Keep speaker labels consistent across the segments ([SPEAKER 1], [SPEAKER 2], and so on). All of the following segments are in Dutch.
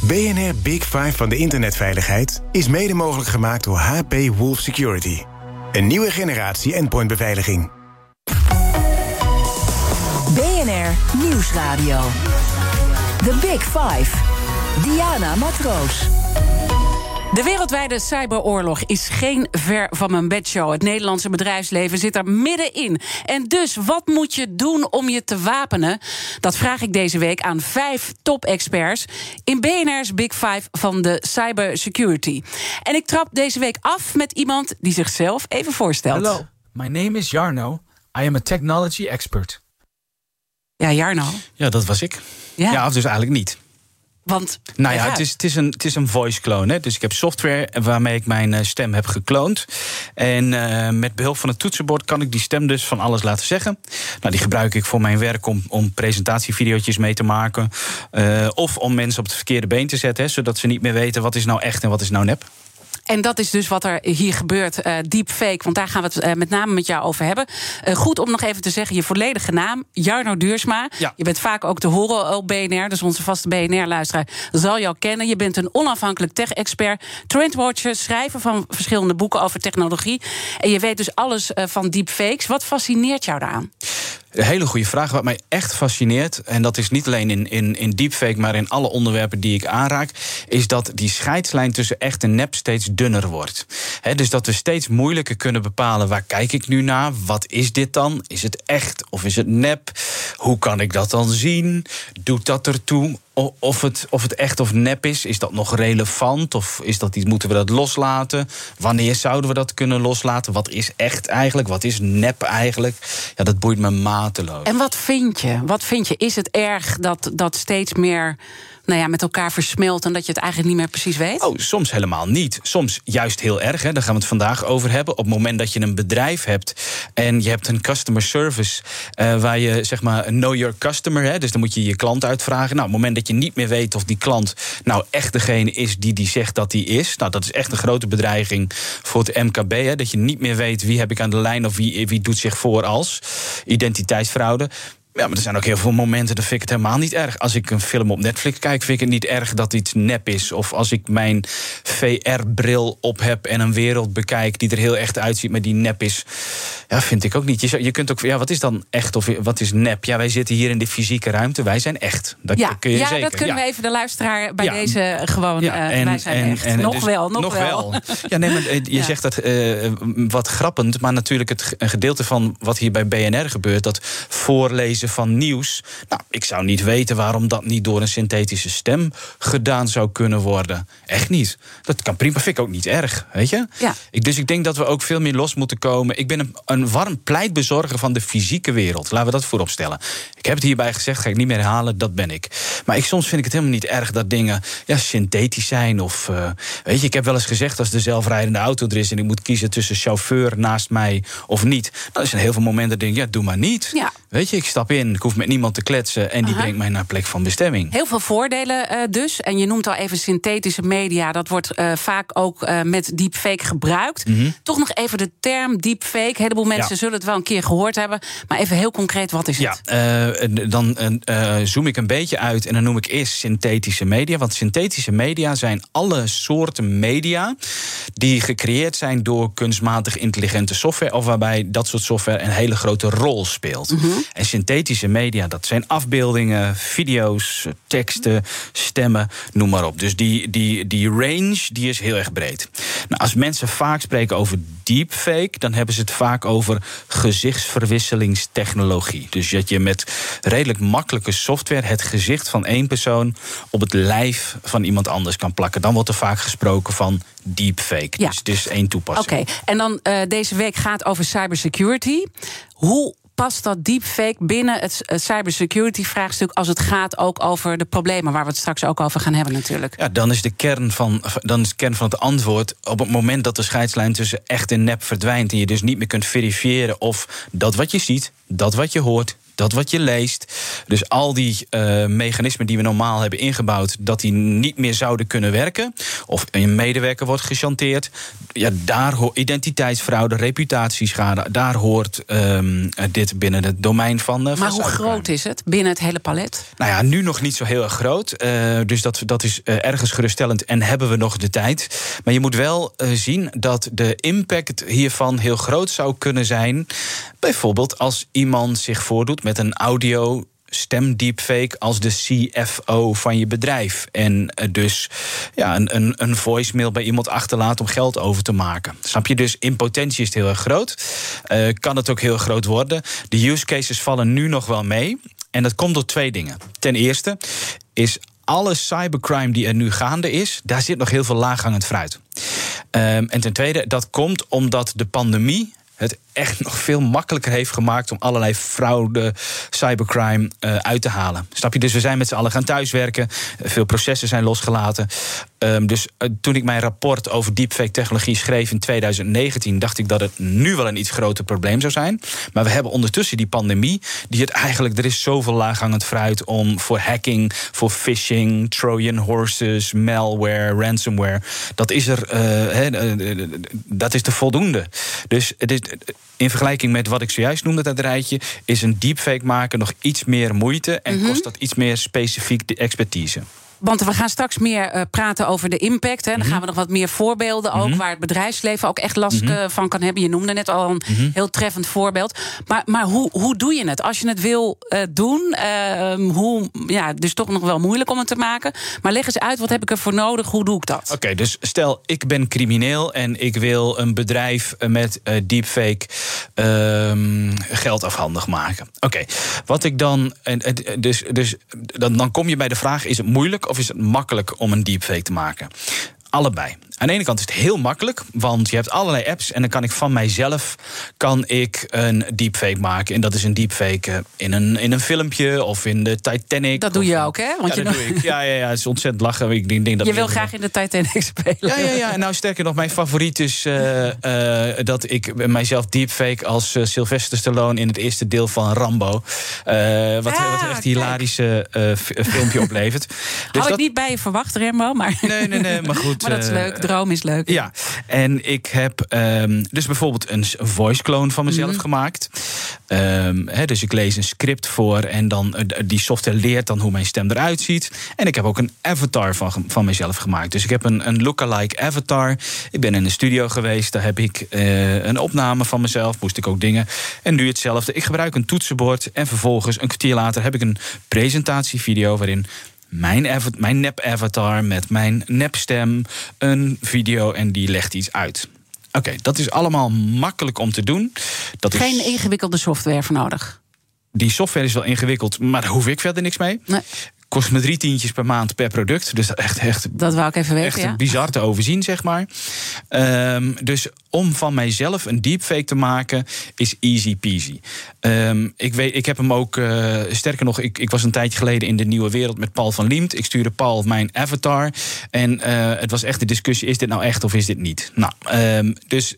[SPEAKER 1] BNR Big Five van de internetveiligheid is mede mogelijk gemaakt door HP Wolf Security. Een nieuwe generatie endpointbeveiliging.
[SPEAKER 2] BNR Nieuwsradio. The Big Five. Diana Matroos.
[SPEAKER 3] De wereldwijde cyberoorlog is geen ver van mijn bedshow. Het Nederlandse bedrijfsleven zit er middenin. En dus, wat moet je doen om je te wapenen? Dat vraag ik deze week aan vijf top-experts... in BNR's Big Five van de cybersecurity. En ik trap deze week af met iemand die zichzelf even voorstelt.
[SPEAKER 4] Hello, my name is Jarno. I am a technology expert.
[SPEAKER 3] Ja, Jarno.
[SPEAKER 5] Ja, dat was ik.
[SPEAKER 3] Ja.
[SPEAKER 5] Ja, of dus eigenlijk niet.
[SPEAKER 3] Want,
[SPEAKER 5] Nou ja, het is, het is een, het is een voice clone. Hè? Dus ik heb software waarmee ik mijn eh, stem heb gekloond. En eh, met behulp van het toetsenbord kan ik die stem dus van alles laten zeggen. Nou, die gebruik ik voor mijn werk om, om presentatievideootjes mee te maken. Eh, of om mensen op het verkeerde been te zetten. Hè, zodat ze niet meer weten wat is nou echt en wat is nou nep.
[SPEAKER 3] En dat is dus wat er hier gebeurt, uh, deepfake. Want daar gaan we het uh, met name met jou over hebben. Uh, goed om nog even te zeggen, je volledige naam, Jarno Duursma.
[SPEAKER 5] Ja.
[SPEAKER 3] Je bent vaak ook te horen op BNR, dus onze vaste BNR-luisteraar zal jou kennen. Je bent een onafhankelijk tech-expert, trendwatcher, schrijver van verschillende boeken over technologie. En je weet dus alles van deepfakes. Wat fascineert jou daaraan?
[SPEAKER 5] Een hele goede vraag. Wat mij echt fascineert, en dat is niet alleen in, in, in deepfake, maar in alle onderwerpen die ik aanraak, is dat die scheidslijn tussen echt en nep steeds dunner wordt. Dus dat we steeds moeilijker kunnen bepalen waar kijk ik nu naar? Wat is dit dan? Is het echt of is het nep? Hoe kan ik dat dan zien? Doet dat ertoe? Of het, of het echt of nep is, is dat nog relevant? Of is dat iets, moeten we dat loslaten? Wanneer zouden we dat kunnen loslaten? Wat is echt eigenlijk? Wat is nep eigenlijk? Ja, dat boeit me mateloos.
[SPEAKER 3] En wat vind je? Wat vind je? Is het erg dat, dat steeds meer nou ja, met elkaar versmelt en dat je het eigenlijk niet meer precies weet?
[SPEAKER 5] Oh, soms helemaal niet. Soms juist heel erg. Hè. Daar gaan we het vandaag over hebben. Op het moment dat je een bedrijf hebt en je hebt een customer service uh, waar je zeg maar know your customer, hè, dus dan moet je je klant uitvragen. Nou, op het moment dat je niet meer weet of die klant nou echt degene is die die zegt dat die is, nou dat is echt een grote bedreiging voor het MKB. Hè, dat je niet meer weet wie heb ik aan de lijn of wie, wie doet zich voor als identiteitsfraude. Ja, maar er zijn ook heel veel momenten, dat vind ik het helemaal niet erg. Als ik een film op Netflix kijk, vind ik het niet erg dat iets nep is. Of als ik mijn VR-bril op heb en een wereld bekijk die er heel echt uitziet, maar die nep is. Ja, vind ik ook niet. Je, je kunt ook, ja, wat is dan echt of wat is nep? Ja, wij zitten hier in de fysieke ruimte, wij zijn echt. Dat
[SPEAKER 3] ja,
[SPEAKER 5] kun je
[SPEAKER 3] ja
[SPEAKER 5] zeker.
[SPEAKER 3] dat kunnen
[SPEAKER 5] ja.
[SPEAKER 3] we even de luisteraar bij
[SPEAKER 5] Ja.
[SPEAKER 3] deze gewoon.
[SPEAKER 5] Ja,
[SPEAKER 3] eh, wij zijn
[SPEAKER 5] en-
[SPEAKER 3] echt.
[SPEAKER 5] en
[SPEAKER 3] nog
[SPEAKER 5] dus-
[SPEAKER 3] wel, nog,
[SPEAKER 5] nog
[SPEAKER 3] wel.
[SPEAKER 5] wel. Ja, nee, maar eh, je zegt dat eh, wat grappend, maar natuurlijk het een gedeelte van wat hier bij BNR gebeurt, dat voorlezen van nieuws. Nou, ik zou niet weten waarom dat niet door een synthetische stem gedaan zou kunnen worden. Echt niet. Dat kan prima, vind ik ook niet erg, weet je?
[SPEAKER 3] Ja.
[SPEAKER 5] Ik, dus ik denk dat we ook veel meer los moeten komen. Ik ben een, een warm pleitbezorger van de fysieke wereld. Laten we dat voorop stellen. Ik heb het hierbij gezegd, ga ik niet meer herhalen, dat ben ik. Maar ik, soms vind ik het helemaal niet erg dat dingen ja, synthetisch zijn. Of, eh, weet je, ik heb wel eens gezegd, als de zelfrijdende auto er is... en ik moet kiezen tussen chauffeur naast mij of niet... dan zijn heel veel momenten dat ik denk, ja, doe maar niet.
[SPEAKER 3] Ja.
[SPEAKER 5] Weet je, ik stap in, ik hoef met niemand te kletsen... en die
[SPEAKER 3] Aha.
[SPEAKER 5] brengt mij naar plek van bestemming.
[SPEAKER 3] Heel veel voordelen eh, dus. En je noemt al even synthetische media. Dat wordt eh, vaak ook eh, met deepfake gebruikt. Toch nog even de term deepfake. Een heleboel mensen
[SPEAKER 5] Mhm. Ja.
[SPEAKER 3] zullen het wel een keer gehoord hebben. Maar even heel concreet, wat is
[SPEAKER 5] Ja,
[SPEAKER 3] het?
[SPEAKER 5] dan zoom ik een beetje uit en dan noem ik eerst synthetische media. Want synthetische media zijn alle soorten media die gecreëerd zijn door kunstmatig intelligente software. Of waarbij dat soort software een hele grote rol speelt. En synthetische media, dat zijn afbeeldingen, video's, teksten, stemmen, noem maar op. Dus die, die, die range die is heel erg breed. Nou, als mensen vaak spreken over deepfake, dan hebben ze het vaak over gezichtsverwisselingstechnologie. Dus dat je met redelijk makkelijke software het gezicht van één persoon op het lijf van iemand anders kan plakken. Dan wordt er vaak gesproken van deepfake.
[SPEAKER 3] Ja.
[SPEAKER 5] Dus het is één toepassing.
[SPEAKER 3] Oké, en dan eh, deze week gaat over cybersecurity. Hoe past dat deepfake binnen het cybersecurity vraagstuk als het gaat ook over de problemen waar we het straks ook over gaan hebben natuurlijk?
[SPEAKER 5] Ja, dan is de kern van, dan is de kern van het antwoord op het moment dat de scheidslijn tussen echt en nep verdwijnt en je dus niet meer kunt verifiëren of dat wat je ziet, dat wat je hoort, dat wat je leest. Dus al die uh, mechanismen die we normaal hebben ingebouwd, dat die niet meer zouden kunnen werken. Of een medewerker wordt gechanteerd. Ja, daar hoort identiteitsfraude, reputatieschade. Daar hoort um, dit binnen het domein van. Uh,
[SPEAKER 3] maar hoe groot is het binnen het hele palet?
[SPEAKER 5] Nou ja, nu nog niet zo heel erg groot. Uh, dus dat, dat is ergens geruststellend en hebben we nog de tijd. Maar je moet wel zien dat de impact hiervan heel groot zou kunnen zijn. Bijvoorbeeld als iemand zich voordoet met een audio stemdeepfake als de CFO van je bedrijf. En dus ja, een, een, een voicemail bij iemand achterlaat om geld over te maken. Snap je? Dus in potentie is het heel erg groot. Uh, kan het ook heel groot worden. De use cases vallen nu nog wel mee. En dat komt door twee dingen. Ten eerste is alle cybercrime die er nu gaande is, daar zit nog heel veel laaghangend fruit. Um, en ten tweede, dat komt omdat de pandemie het echt nog veel makkelijker heeft gemaakt om allerlei fraude, cybercrime uh, uit te halen. Snap je? Dus we zijn met z'n allen gaan thuiswerken. Veel processen zijn losgelaten. Um, dus uh, toen ik mijn rapport over deepfake technologie schreef in 2019, dacht ik dat het nu wel een iets groter probleem zou zijn. Maar we hebben ondertussen die pandemie, die het eigenlijk, er is zoveel laaghangend fruit om voor hacking, voor phishing, Trojan horses, malware, ransomware. Dat is er, uh, dat is te voldoende. Dus het is in vergelijking met wat ik zojuist noemde, dat rijtje, is een deepfake maken nog iets meer moeite en mm -hmm. kost dat iets meer specifiek de expertise.
[SPEAKER 3] Want we gaan straks meer uh, praten over de impact. Hè. Dan -hmm. gaan we nog wat meer voorbeelden ook... Mm -hmm. waar het bedrijfsleven ook echt last uh, van kan hebben. Je noemde net al een heel treffend voorbeeld. Maar, maar hoe, hoe doe je het? Als je het wil uh, doen, hoe, ja, dus toch nog wel moeilijk om het te maken. Maar leg eens uit, wat heb ik ervoor nodig? Hoe doe ik dat?
[SPEAKER 5] Oké, okay, dus stel, ik ben crimineel... en ik wil een bedrijf met deepfake ehm, geld afhandig maken. Oké, okay. wat ik dan... Dus, dus dan, dan kom je bij de vraag, is het moeilijk of is het makkelijk om een deepfake te maken? Allebei. Aan de ene kant is het heel makkelijk, want je hebt allerlei apps en dan kan ik van mijzelf kan ik een deepfake maken. En dat is een deepfake in een, in een filmpje of in de Titanic.
[SPEAKER 3] Dat doe je ook, hè?
[SPEAKER 5] Want ja,
[SPEAKER 3] je
[SPEAKER 5] dat doe ik. Ja, ja, ja, het is ontzettend lachen. Ik denk, dat
[SPEAKER 3] je wil graag in de Titanic spelen.
[SPEAKER 5] Ja, ja, ja. Nou, sterker nog, mijn favoriet is uh, uh, dat ik mijzelf deepfake als uh, Sylvester Stallone in het eerste deel van Rambo. wat, ah, wat een echt hilarische filmpje oplevert.
[SPEAKER 3] Dus Had ik niet bij je verwacht, Rembo, maar...
[SPEAKER 5] Nee, nee, nee, maar goed.
[SPEAKER 3] maar dat is leuk. Droom is leuk.
[SPEAKER 5] Ja, en ik heb um, dus bijvoorbeeld een voice clone van mezelf mm -hmm. gemaakt. Um, he, dus ik lees een script voor en dan uh, die software leert dan hoe mijn stem eruit ziet. En ik heb ook een avatar van, van mezelf gemaakt. Dus ik heb een, een lookalike avatar. Ik ben in de studio geweest, daar heb ik uh, een opname van mezelf. Moest ik ook dingen. En nu hetzelfde. Ik gebruik een toetsenbord en vervolgens een kwartier later heb ik een presentatievideo waarin mijn, mijn nep-avatar met mijn nepstem een video en die legt iets uit. Oké, okay, dat is allemaal makkelijk om te doen. Dat
[SPEAKER 3] Geen
[SPEAKER 5] is...
[SPEAKER 3] ingewikkelde software voor nodig.
[SPEAKER 5] Die software is wel ingewikkeld, maar daar hoef ik verder niks mee.
[SPEAKER 3] Nee.
[SPEAKER 5] Kost me drie tientjes per maand per product. Dus echt, echt,
[SPEAKER 3] dat wou ik even weten.
[SPEAKER 5] Echt
[SPEAKER 3] ja.
[SPEAKER 5] bizar te overzien, zeg maar. Um, dus om van mijzelf een deepfake te maken, is easy peasy. Um, ik, weet, ik heb hem ook, uh, sterker nog, ik, ik was een tijdje geleden in de nieuwe wereld met Paul van Liemt. Ik stuurde Paul mijn avatar. En uh, het was echt de discussie: is dit nou echt of is dit niet? Nou, um, dus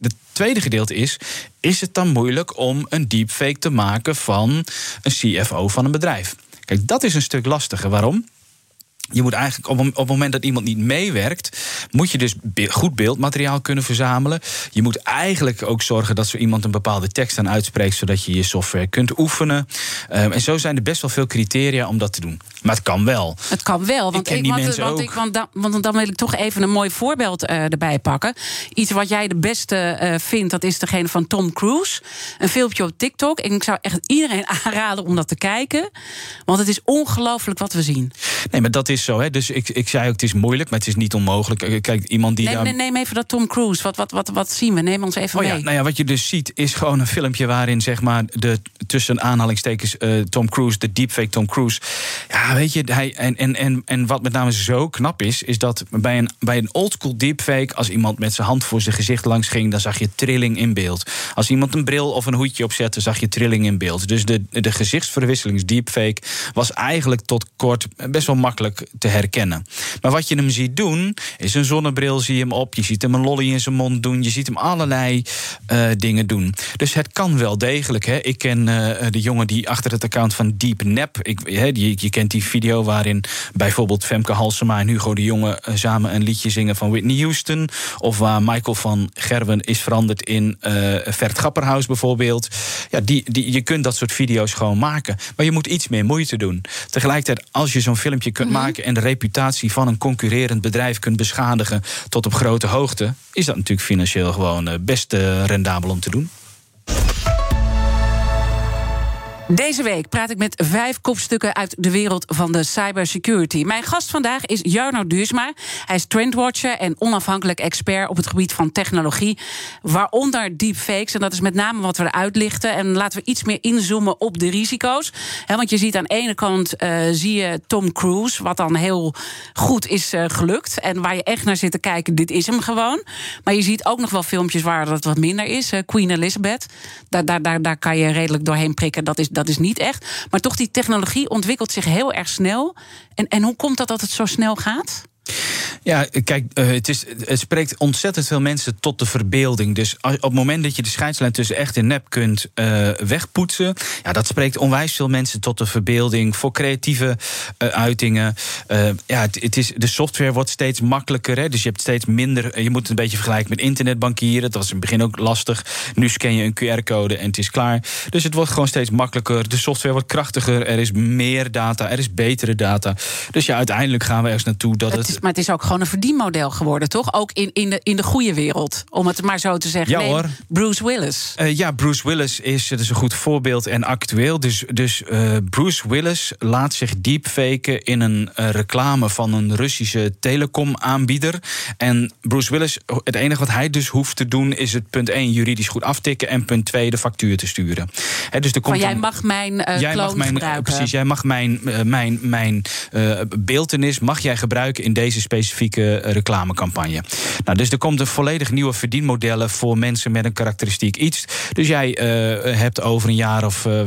[SPEAKER 5] het tweede gedeelte is: is het dan moeilijk om een deepfake te maken van een CFO van een bedrijf? Kijk, dat is een stuk lastiger. Waarom? Je moet eigenlijk op, op het moment dat iemand niet meewerkt, moet je dus be goed beeldmateriaal kunnen verzamelen. Je moet eigenlijk ook zorgen dat zo iemand een bepaalde tekst aan uitspreekt, zodat je je software kunt oefenen. Um, en zo zijn er best wel veel criteria om dat te doen. Maar het kan wel.
[SPEAKER 3] Het kan wel, want,
[SPEAKER 5] ik,
[SPEAKER 3] ik, want, want, ik, want, dan, want, dan wil ik toch even een mooi voorbeeld uh, erbij pakken. Iets wat jij de beste uh, vindt, dat is degene van Tom Cruise. Een filmpje op TikTok. En ik zou echt iedereen aanraden om dat te kijken. Want het is ongelooflijk wat we zien.
[SPEAKER 5] Nee, maar dat is is zo. Hè. Dus ik, ik zei ook, het is moeilijk, maar het is niet onmogelijk. Eh, Kijk, iemand die
[SPEAKER 3] Neem,
[SPEAKER 5] daar...
[SPEAKER 3] neem- even dat Tom Cruise. Wat, wat, wat, wat zien we? Neem ons even
[SPEAKER 5] Oh
[SPEAKER 3] mee.
[SPEAKER 5] ja, nou ja, wat je dus ziet is gewoon een filmpje waarin zeg maar de tussen aanhalingstekens eh, Tom Cruise, de deepfake Tom Cruise. Ja, weet je, hij en, en, en, en wat met name zo knap is, is dat bij een, bij een oldschool deepfake, als iemand met zijn hand voor zijn gezicht langs ging, dan zag je trilling in beeld. Als iemand een bril of een hoedje opzette, zag je trilling in beeld. Dus de, de gezichtsverwisselings deepfake was eigenlijk tot kort best wel makkelijk te herkennen. Maar wat je hem ziet doen, is een zonnebril zie je hem op. Je ziet hem een lolly in zijn mond doen. Je ziet hem allerlei eh, dingen doen. Dus het kan wel degelijk. Hè. Ik ken eh, de jongen die achter het account van Deep Nap. Ik, je kent die video waarin bijvoorbeeld Femke Halsema en Hugo de Jonge eh, samen een liedje zingen van Whitney Houston. Of waar Michael van Gerwen is veranderd in eh Vert Grapperhaus bijvoorbeeld. Ja, die, die, je kunt dat soort video's gewoon maken. Maar je moet iets meer moeite doen. Tegelijkertijd, als je zo'n filmpje kunt maken en de reputatie van een concurrerend bedrijf kunt beschadigen tot op grote hoogte, is dat natuurlijk financieel gewoon eh, best eh, rendabel om te doen.
[SPEAKER 3] Deze week praat ik met vijf kopstukken uit de wereld van de cybersecurity. Mijn gast vandaag is Jarno Duursma. Hij is trendwatcher en onafhankelijk expert op het gebied van technologie, waaronder deepfakes. En dat is met name wat we eruit lichten. En laten we iets meer inzoomen op de risico's. Want je ziet aan de ene kant eh, zie je Tom Cruise, wat dan heel goed is eh, gelukt. En waar je echt naar zit te kijken, dit is hem gewoon. Maar je ziet ook nog wel filmpjes waar dat wat minder is. Queen Elizabeth, daar, daar, daar, daar kan je redelijk doorheen prikken. Dat is, dat is niet echt. Maar toch, die technologie ontwikkelt zich heel erg snel. En, en hoe komt dat dat het zo snel gaat?
[SPEAKER 5] Ja, kijk, eh, het, is, het spreekt ontzettend veel mensen tot de verbeelding. Dus als, op het moment dat je de scheidslijn tussen echt en nep kunt eh, wegpoetsen, ja, dat spreekt onwijs veel mensen tot de verbeelding voor creatieve eh, uitingen. Ja, het, het is, de software wordt steeds makkelijker. Hè, dus je hebt steeds minder. Je moet het een beetje vergelijken met internetbankieren. Dat was in het begin ook lastig. Nu scan je een QR-code en het is klaar. Dus het wordt gewoon steeds makkelijker. De software wordt krachtiger. Er is meer data. Er is betere data. Dus ja, uiteindelijk gaan we ergens naartoe dat
[SPEAKER 3] het. Is, maar het is ook gewoon een verdienmodel geworden, toch? Ook in, in, de, in de goede wereld, om het maar zo te zeggen.
[SPEAKER 5] Ja,
[SPEAKER 3] Neem
[SPEAKER 5] hoor.
[SPEAKER 3] Bruce Willis.
[SPEAKER 5] Eh, ja, Bruce Willis is, dat is een goed voorbeeld en actueel. Dus, dus eh, Bruce Willis laat zich deepfaken in een eh, reclame van een Russische telecomaanbieder. En Bruce Willis, het enige wat hij dus hoeft te doen, is het punt 1 juridisch goed aftikken en punt 2 de factuur te sturen. Dus er komt
[SPEAKER 3] Van jij
[SPEAKER 5] een-
[SPEAKER 3] mag mijn eh
[SPEAKER 5] jij mag mijn,
[SPEAKER 3] gebruiken.
[SPEAKER 5] Precies, jij mag mijn, mijn, mijn beeltenis mag jij gebruiken in deze specifieke eh, reclamecampagne. Nou, dus er komt een volledig nieuwe verdienmodellen voor mensen met een karakteristiek iets. Dus jij eh, hebt over een jaar of eh,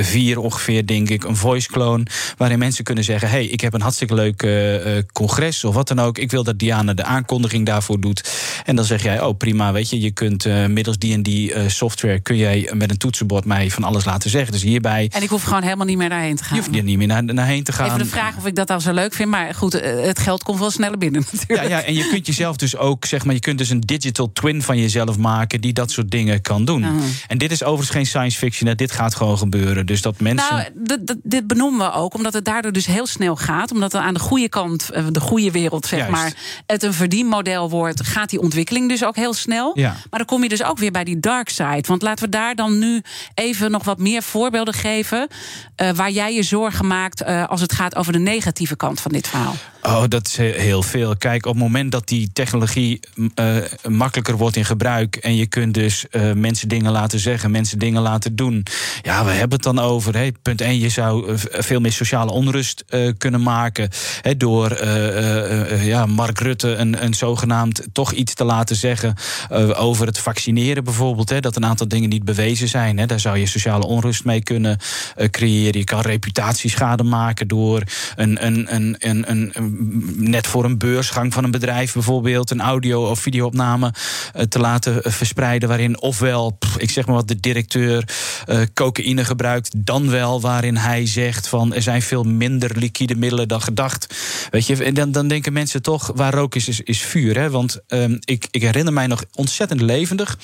[SPEAKER 5] vier ongeveer, denk ik, een voice clone. Waarin mensen kunnen zeggen: hey, ik heb een hartstikke leuk eh, eh, congres of wat dan ook. Ik wil dat Diana de aankondiging daarvoor doet. En dan zeg jij: Oh, prima, weet je, je kunt eh, middels die en die eh, software kun jij met een toetsenbord mij van alles laten zeggen. Dus hierbij.
[SPEAKER 3] En ik hoef gewoon helemaal niet meer daarheen te gaan.
[SPEAKER 5] Je hoeft niet meer naar, naar heen te gaan.
[SPEAKER 3] Even de vraag of ik dat dan zo leuk vind. Maar goed, eh, het geld komt wel sneller binnen natuurlijk.
[SPEAKER 5] Ja, ja, en je kunt jezelf dus ook, zeg maar, je kunt dus een digital twin van jezelf maken die dat soort dingen kan doen. En dit is overigens geen science fiction, hè. dit gaat gewoon gebeuren. Dus dat mensen.
[SPEAKER 3] Nou, dit- benoemen we ook, omdat het daardoor dus heel snel gaat. Omdat er aan de goede kant, eh, de goede wereld, zeg
[SPEAKER 5] Juist.
[SPEAKER 3] maar, het een verdienmodel wordt, gaat die ontwikkeling dus ook heel snel.
[SPEAKER 5] Ja.
[SPEAKER 3] Maar dan kom je dus ook weer bij die dark side. Want laten we daar dan nu even nog wat meer voorbeelden geven. eh, waar jij je zorgen maakt eh, als het gaat over de negatieve kant van dit verhaal.
[SPEAKER 5] Oh, dat is he- heel veel. Kijk, op het moment dat die technologie m, eh, makkelijker wordt in gebruik. en je kunt dus eh, mensen dingen laten zeggen, mensen dingen laten doen. Ja, we hebben het dan over. Punt 1, je zou eh, veel meer sociale onrust kunnen maken. Door ja, Mark Rutte een, een zogenaamd toch iets te laten zeggen. over het vaccineren bijvoorbeeld. Hè, dat een aantal dingen niet bewezen zijn. Hè. Daar zou je sociale onrust mee kunnen creëren. Je kan reputatieschade maken door een, een, een, een, een- net voor een beursgang van een bedrijf bijvoorbeeld een audio- of videoopname eh, te laten eh, verspreiden. Waarin ofwel, ik zeg maar wat, de directeur eh, cocaïne gebruikt, dan wel waarin hij zegt van er zijn veel minder liquide middelen dan gedacht. Weet je, en dan, dan denken mensen toch, waar rook is, is, is vuur. Hè? Want ehm, ik, ik herinner mij nog ontzettend levendig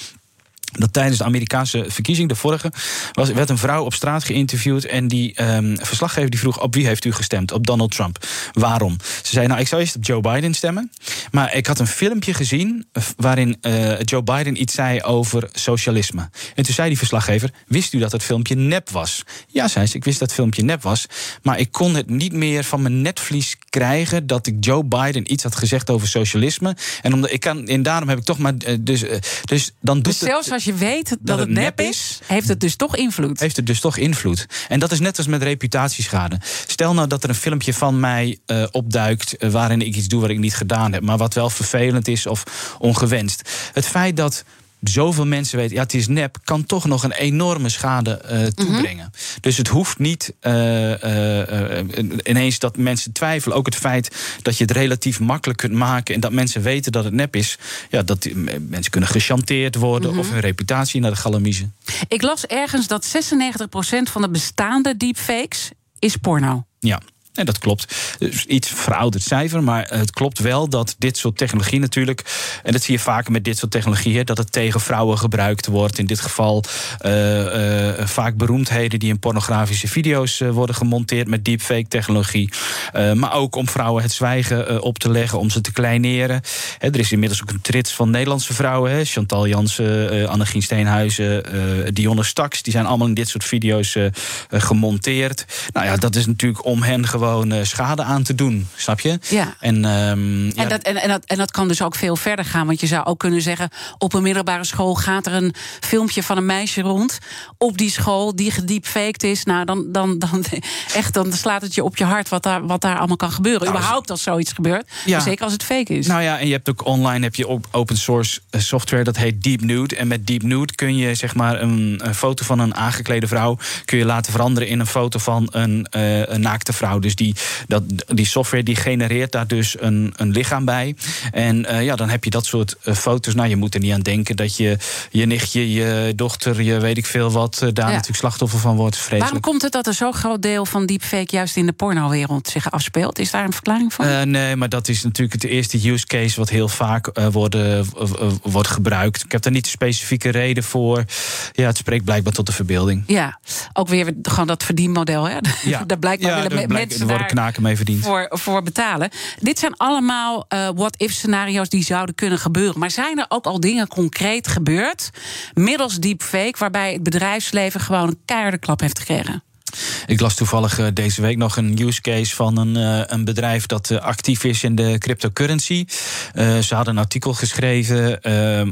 [SPEAKER 5] dat tijdens de Amerikaanse verkiezing, de vorige, was, werd een vrouw op straat geïnterviewd. En die ehm, verslaggever die vroeg: op wie heeft u gestemd? Op Donald Trump. Waarom? Ze zei: Nou, ik zou eerst op Joe Biden stemmen. Maar ik had een filmpje gezien waarin eh, Joe Biden iets zei over socialisme. En toen zei die verslaggever: Wist u dat het filmpje nep was? Ja, zei ze, ik wist dat het filmpje nep was. Maar ik kon het niet meer van mijn netvlies krijgen dat ik Joe Biden iets had gezegd over socialisme. En, omdat ik kan, en daarom heb ik toch maar. eh, Dus, eh, dus dan doet
[SPEAKER 3] Dus
[SPEAKER 5] het-
[SPEAKER 3] zelfs als je weet dat, het nep is, heeft het dus toch invloed.
[SPEAKER 5] heeft het dus toch invloed. En dat is net als met reputatieschade. Stel nou dat er een filmpje van mij eh, opduikt... waarin ik iets doe wat ik niet gedaan heb... maar wat wel vervelend is of ongewenst. Het feit dat zoveel mensen weten, ja, het is nep... kan toch nog een enorme schade eh, toebrengen. Dus het hoeft niet eh, eh, ineens dat mensen twijfelen. Ook het feit dat je het relatief makkelijk kunt maken... en dat mensen weten dat het nep is. Ja, dat die, mensen kunnen gechanteerd worden... of hun reputatie naar de galamiezen.
[SPEAKER 3] Ik las ergens dat 96% van de bestaande deepfakes is porno.
[SPEAKER 5] Ja. En dat klopt. Dus iets verouderd cijfer, maar het klopt wel dat dit soort technologie natuurlijk, en dat zie je vaker met dit soort technologie, hè, dat het tegen vrouwen gebruikt wordt. In dit geval eh, eh, vaak beroemdheden die in pornografische video's eh, worden gemonteerd met deepfake technologie. Eh, maar ook om vrouwen het zwijgen eh, op te leggen, om ze te kleineren. Er is inmiddels ook een trits van Nederlandse vrouwen, Chantal Jansen, eh Annegien Steenhuizen, eh Dionne Staks, die zijn allemaal in dit soort video's eh, eh, gemonteerd. Nou ja, dat is natuurlijk om hen gewoon eh, schade aan te doen, snap je?
[SPEAKER 3] Ja.
[SPEAKER 5] En, ehm, ja,
[SPEAKER 3] En, dat, en, en, dat, en dat kan dus ook veel verder gaan. Want je zou ook kunnen zeggen: op een middelbare school gaat er een filmpje van een meisje rond. Op die school die gediepfaked is. Nou, dan, dan, dan, echt, dan slaat het je op je hart wat daar, wat daar allemaal kan gebeuren.
[SPEAKER 5] Nou,
[SPEAKER 3] Überhaupt als zoiets gebeurt.
[SPEAKER 5] Ja.
[SPEAKER 3] Zeker als het fake is.
[SPEAKER 5] Nou ja, en je hebt ook online heb je open source eh, software dat heet Deep Nude. En met Deep Nude kun je zeg maar een, een foto van een aangeklede vrouw kun je laten veranderen in een foto van een, eh, een naakte vrouw. Dus die, dat, die software die genereert daar dus een, een lichaam bij. En eh, ja, dan heb je dat soort eh, foto's. Nou, je moet er niet aan denken dat je je nichtje, je dochter, je weet ik veel wat, eh, daar
[SPEAKER 3] Ja.
[SPEAKER 5] natuurlijk slachtoffer van wordt. Vreselijk.
[SPEAKER 3] Waarom komt het dat er zo'n groot deel van deepfake juist in de pornowereld zich afspeelt? Is daar een verklaring voor?
[SPEAKER 5] Nee, maar dat is natuurlijk het eerste use case wat heel vaak worden, wordt gebruikt. Ik heb daar niet een specifieke reden voor. Ja, het spreekt blijkbaar tot de verbeelding.
[SPEAKER 3] ja, ook weer gewoon dat verdienmodel. Hè?
[SPEAKER 5] Ja,
[SPEAKER 3] daar blijkbaar
[SPEAKER 5] ja,
[SPEAKER 3] willen mensen
[SPEAKER 5] er worden
[SPEAKER 3] daar
[SPEAKER 5] knaken mee verdiend.
[SPEAKER 3] voor, voor betalen. Dit zijn allemaal eh, what-if scenario's die zouden kunnen gebeuren. Maar zijn er ook al dingen concreet gebeurd middels deepfake, waarbij het bedrijfsleven gewoon een keiharde klap heeft gekregen?
[SPEAKER 5] Ik las toevallig eh, deze week nog een use case van een, eh, een bedrijf dat eh, actief is in de cryptocurrency. Ze hadden een artikel geschreven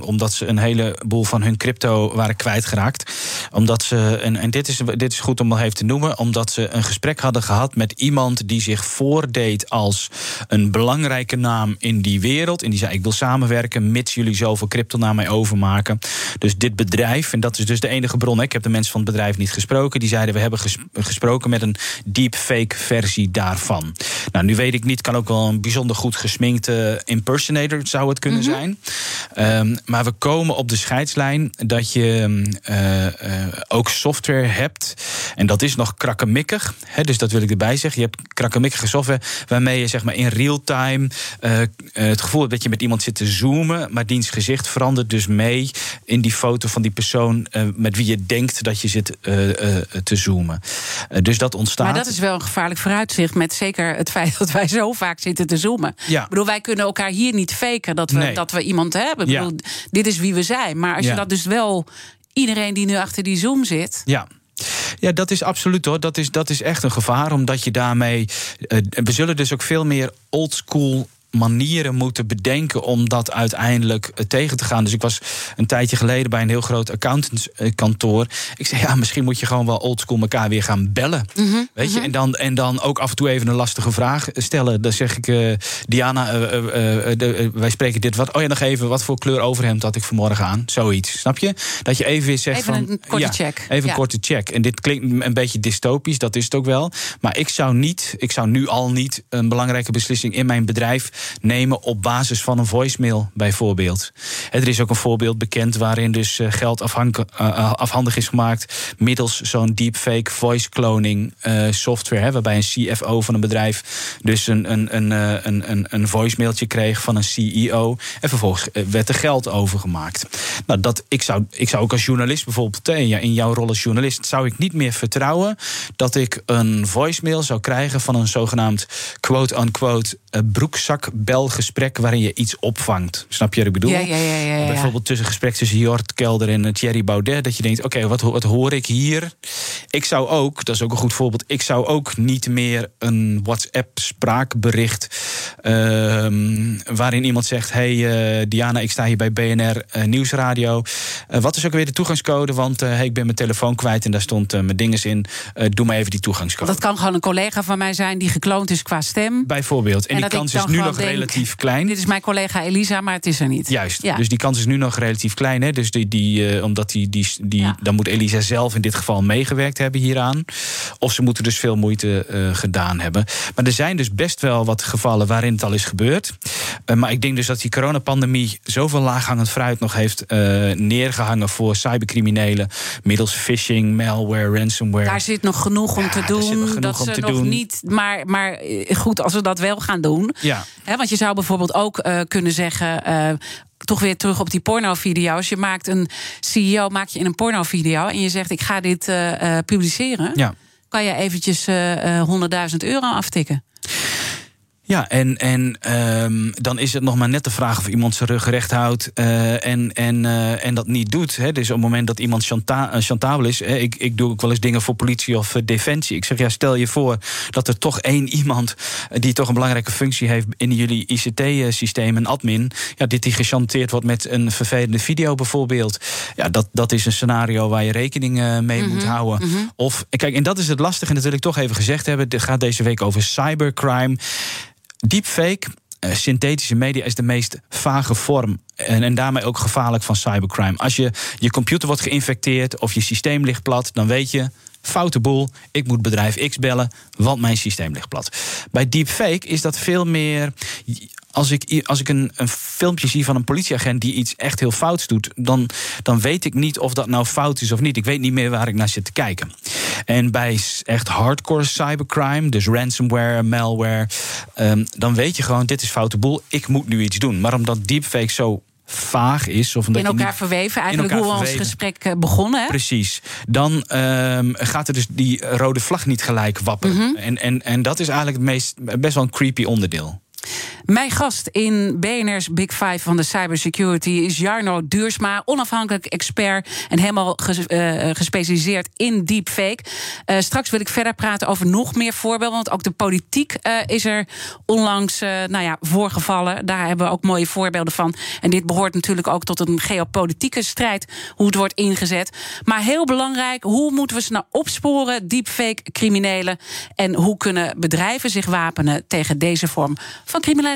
[SPEAKER 5] omdat ze een heleboel van hun crypto waren kwijtgeraakt. Omdat ze, en, en dit, is, dit is goed om nog even te noemen, omdat ze een gesprek hadden gehad met iemand die zich voordeed als een belangrijke naam in die wereld. En die zei: Ik wil samenwerken, mits jullie zoveel crypto naar mij overmaken. Dus dit bedrijf, en dat is dus de enige bron, hè, ik heb de mensen van het bedrijf niet gesproken, die zeiden: We hebben ges- gesproken met een deepfake versie daarvan. Nou, nu weet ik niet, kan ook wel een bijzonder goed gesminkte impersonator zou het kunnen zijn. Ehm, maar we komen op de scheidslijn dat je eh, eh, ook software hebt. En dat is nog krakkemikkig. Hè, dus dat wil ik erbij zeggen. Je hebt krakkemikkige software waarmee je zeg maar in real time eh, het gevoel hebt dat je met iemand zit te zoomen. Maar diens gezicht verandert dus mee in die foto van die persoon met wie je denkt dat je zit te zoomen. Dus dat ontstaat.
[SPEAKER 3] Maar dat is wel een gevaarlijk vooruitzicht. Met zeker het feit dat wij zo vaak zitten te zoomen.
[SPEAKER 5] Ja.
[SPEAKER 3] Ik bedoel, wij kunnen elkaar hier niet faken dat we,
[SPEAKER 5] Nee.
[SPEAKER 3] dat we iemand hebben. Ik
[SPEAKER 5] Ja.
[SPEAKER 3] bedoel, dit is wie we zijn. Maar als
[SPEAKER 5] Ja.
[SPEAKER 3] je dat dus wel. Iedereen die nu achter die zoom zit.
[SPEAKER 5] Ja. Ja, dat is absoluut hoor. Dat is, dat is echt een gevaar, omdat je daarmee. eh, we zullen dus ook veel meer oldschool manieren moeten bedenken om dat uiteindelijk eh, tegen te gaan. Dus ik was een tijdje geleden bij een heel groot accountantskantoor. Ik zei, ja, misschien moet je gewoon wel oldschool elkaar weer gaan bellen. Weet je, en dan, en dan ook af en toe even een lastige vraag stellen. Dan zeg ik, eh, Diana, eh, de- wij spreken dit wat. Oh ja, nog even, wat voor kleur overhemd had ik vanmorgen aan? Zoiets, snap je? Dat je even weer zegt
[SPEAKER 3] Even
[SPEAKER 5] van...
[SPEAKER 3] een korte
[SPEAKER 5] ja,
[SPEAKER 3] check.
[SPEAKER 5] Even
[SPEAKER 3] Ja.
[SPEAKER 5] een korte check. En dit klinkt een beetje dystopisch, dat is het ook wel. Maar ik zou niet, ik zou nu al niet een belangrijke beslissing in mijn bedrijf nemen op basis van een voicemail, bijvoorbeeld. Er is ook een voorbeeld bekend waarin dus eh, geld afhank- eh, afhandig is gemaakt middels zo'n deepfake voice cloning eh, software. Waarbij een CFO van een bedrijf dus een, een, een, eh, een, een, een voicemailtje kreeg van een CEO. En vervolgens eh, werd er geld overgemaakt. Nou, dat, ik, zou, ik zou ook als journalist bijvoorbeeld, eh, in jouw rol als journalist, zou ik niet meer vertrouwen dat ik een voicemail zou krijgen van een zogenaamd quote-unquote eh, broekzak afsprak-belgesprek waarin je iets opvangt. Snap je wat ik bedoel?
[SPEAKER 3] Ja, ja, ja.
[SPEAKER 5] Bijvoorbeeld tussen gesprek tussen Jort Kelder en eh, Thierry Baudet. Dat je denkt, oké, wat, wat hoor ik hier? Ik zou ook, dat is ook een goed voorbeeld... ik zou ook niet meer een WhatsApp-spraakbericht... ehm, waarin iemand zegt... hey eh, Diana, ik sta hier bij BNR eh, Nieuwsradio. Wat is ook weer de toegangscode? Want hey, ik ben mijn telefoon kwijt en daar stond mijn dinges in. Doe maar even die toegangscode.
[SPEAKER 3] Dat kan gewoon een collega van mij zijn die gekloond is qua stem.
[SPEAKER 5] Bijvoorbeeld. En,
[SPEAKER 3] En
[SPEAKER 5] die kans is nu nog
[SPEAKER 3] denk,
[SPEAKER 5] relatief klein.
[SPEAKER 3] Dit is mijn collega Elisa, maar het is er niet.
[SPEAKER 5] Juist.
[SPEAKER 3] Ja.
[SPEAKER 5] Dus die kans is nu nog relatief klein. Hè? Dus die, die, eh, omdat die, die, die,
[SPEAKER 3] Ja.
[SPEAKER 5] dan moet Elisa zelf in dit geval meegewerkt hebben hieraan. Of ze moeten dus veel moeite eh, gedaan hebben. Maar er zijn dus best wel wat gevallen waarin het al is gebeurd. Eh, maar ik denk dus dat die coronapandemie zoveel laaghangend fruit nog heeft eh, neergehangen voor cybercriminelen. Middels phishing, malware, ransomware.
[SPEAKER 3] Daar zit nog genoeg om
[SPEAKER 5] Ja,
[SPEAKER 3] te
[SPEAKER 5] daar zit nog
[SPEAKER 3] doen.
[SPEAKER 5] genoeg
[SPEAKER 3] Dat
[SPEAKER 5] om
[SPEAKER 3] ze
[SPEAKER 5] te
[SPEAKER 3] nog
[SPEAKER 5] doen.
[SPEAKER 3] niet. Maar, maar goed, als we dat wel gaan doen.
[SPEAKER 5] Ja.
[SPEAKER 3] Want je zou bijvoorbeeld ook eh, kunnen zeggen. eh, toch weer terug op die pornovideo's. Je maakt een CEO maak je in een pornovideo en je zegt: ik ga dit eh, publiceren.
[SPEAKER 5] Ja.
[SPEAKER 3] Kan je eventjes eh, eh, 100.000 euro aftikken?
[SPEAKER 5] Ja, en, en ehm, dan is het nog maar net de vraag of iemand zijn rug recht houdt eh, en, en, eh, en dat niet doet. Hè. Dus op het moment dat iemand chanta eh, chantabel is, hè, ik, ik doe ook wel eens dingen voor politie of defensie. Ik zeg, ja, stel je voor dat er toch één iemand die toch een belangrijke functie heeft in jullie ICT-systeem, een admin, ja, dit die gechanteerd wordt met een vervelende video bijvoorbeeld. Ja, dat, dat is een scenario waar je rekening mee moet houden. Of, kijk, en dat is het lastige, en dat wil ik toch even gezegd hebben. Het gaat deze week over cybercrime. Deepfake, eh, synthetische media, is de meest vage vorm. En, en daarmee ook gevaarlijk van cybercrime. Als je je computer wordt geïnfecteerd of je systeem ligt plat, dan weet je. Foute boel, ik moet bedrijf X bellen, want mijn systeem ligt plat. Bij deepfake is dat veel meer. Als ik, als ik een, een filmpje zie van een politieagent die iets echt heel fouts doet, dan, dan weet ik niet of dat nou fout is of niet. Ik weet niet meer waar ik naar zit te kijken. En bij echt hardcore cybercrime, dus ransomware, malware, ehm, dan weet je gewoon: dit is foute boel, ik moet nu iets doen. Maar omdat deepfake zo vaag is, of omdat
[SPEAKER 3] In elkaar
[SPEAKER 5] niet-
[SPEAKER 3] verweven, eigenlijk
[SPEAKER 5] elkaar
[SPEAKER 3] hoe we ons gesprek eh, begonnen. Hè?
[SPEAKER 5] Precies. Dan ehm, gaat er dus die rode vlag niet gelijk wapperen.
[SPEAKER 3] Mhm.
[SPEAKER 5] en, en, en dat is eigenlijk het meest, best wel een creepy onderdeel.
[SPEAKER 3] Mijn gast in BNR's Big Five van de cybersecurity is Jarno Duursma, onafhankelijk expert en helemaal eh, gespecialiseerd in deepfake. Eh, straks wil ik verder praten over nog meer voorbeelden, want ook de politiek eh, is er onlangs nou ja, voorgevallen. Daar hebben we ook mooie voorbeelden van. En dit behoort natuurlijk ook tot een geopolitieke strijd, hoe het wordt ingezet. Maar heel belangrijk, hoe moeten we ze nou opsporen, deepfake criminelen? En hoe kunnen bedrijven zich wapenen tegen deze vorm van criminaliteit?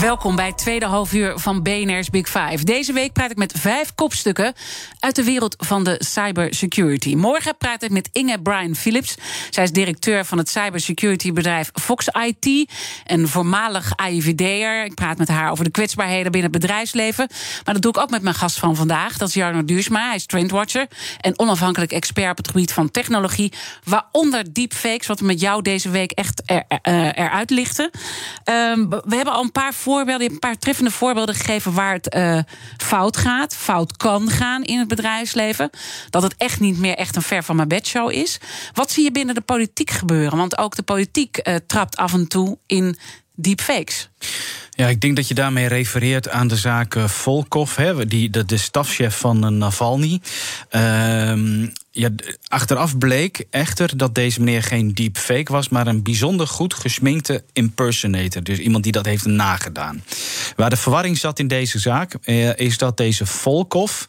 [SPEAKER 3] Welkom bij het tweede halfuur van BNR's Big Five. Deze week praat ik met vijf kopstukken uit de wereld van de cybersecurity. Morgen praat ik met Inge Brian Phillips. Zij is directeur van het cybersecurity bedrijf Fox IT. Een voormalig AIVD'er. Ik praat met haar over de kwetsbaarheden binnen het bedrijfsleven. Maar dat doe ik ook met mijn gast van vandaag. Dat is Jarno Duursma. Hij is trendwatcher en onafhankelijk expert op het gebied van technologie. Waaronder deepfakes, wat we met jou deze week echt er, er, eruit lichten. Um, we hebben al een paar voorbeelden, een paar treffende voorbeelden gegeven waar het uh, fout gaat, fout kan gaan in het bedrijfsleven. Dat het echt niet meer echt een ver van mijn bedshow is. Wat zie je binnen de politiek gebeuren? Want ook de politiek uh, trapt af en toe in deepfakes.
[SPEAKER 5] Ja, ik denk dat je daarmee refereert aan de zaak uh, Volkov, hè, die, de, stafchef van Navalny. Uh, ja, achteraf bleek echter dat deze meneer geen deepfake was, maar een bijzonder goed gesminkte impersonator. Dus iemand die dat heeft nagedaan. Waar de verwarring zat in deze zaak, uh, is dat deze Volkov.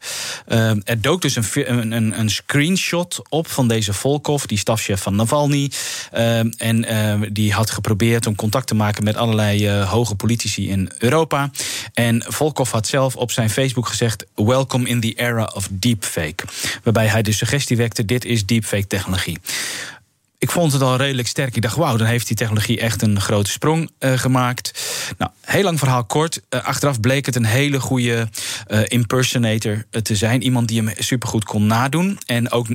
[SPEAKER 5] Uh, er dook dus een, een, een, screenshot op van deze Volkov, die stafchef van Navalny. Uh, en die had geprobeerd om contact te maken met allerlei hoge politici in Europa. En Volkov had zelf op zijn Facebook gezegd: Welcome in the era of deepfake. Waarbij hij de suggestie wekte: dit is deepfake technologie ik vond het al redelijk sterk. Ik dacht, wauw, dan heeft die technologie echt een grote sprong uh, gemaakt. Nou, heel lang verhaal kort. Uh, achteraf bleek het een hele goede uh, impersonator te zijn. Iemand die hem supergoed kon nadoen. En ook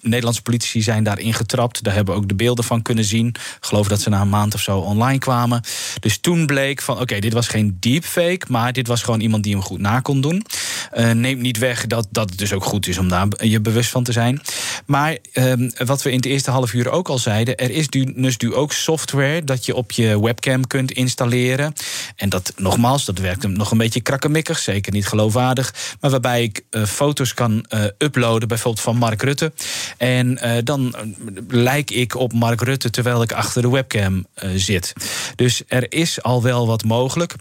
[SPEAKER 5] Nederlandse politici zijn daarin getrapt. Daar hebben we ook de beelden van kunnen zien. Geloof dat ze na een maand of zo online kwamen. Dus toen bleek van, oké, dit was geen deepfake... maar dit was gewoon iemand die hem goed na kon doen. neemt niet weg dat, dat dus ook goed is om daar je bewust van te zijn. Maar ehm, wat we in het eerste half uur ook al zeiden, er is dus nu ook software dat je op je webcam kunt installeren. En dat nogmaals, dat werkt nog een beetje krakkemikkig, zeker niet geloofwaardig. Maar waarbij ik uh, foto's kan uh, uploaden, bijvoorbeeld van Mark Rutte. En uh, dan lijk ik op Mark Rutte terwijl ik achter de webcam zit. Dus er is al wel wat mogelijk.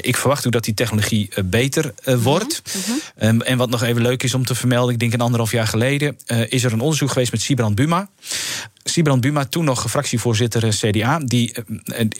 [SPEAKER 5] ik verwacht ook dat die technologie beter wordt. Mm -hmm. en wat nog even leuk is om te vermelden, ik denk een anderhalf jaar geleden is er een onderzoek geweest met Sibrand Buma. Sibrand Buma, toen nog fractievoorzitter eh, CDA, die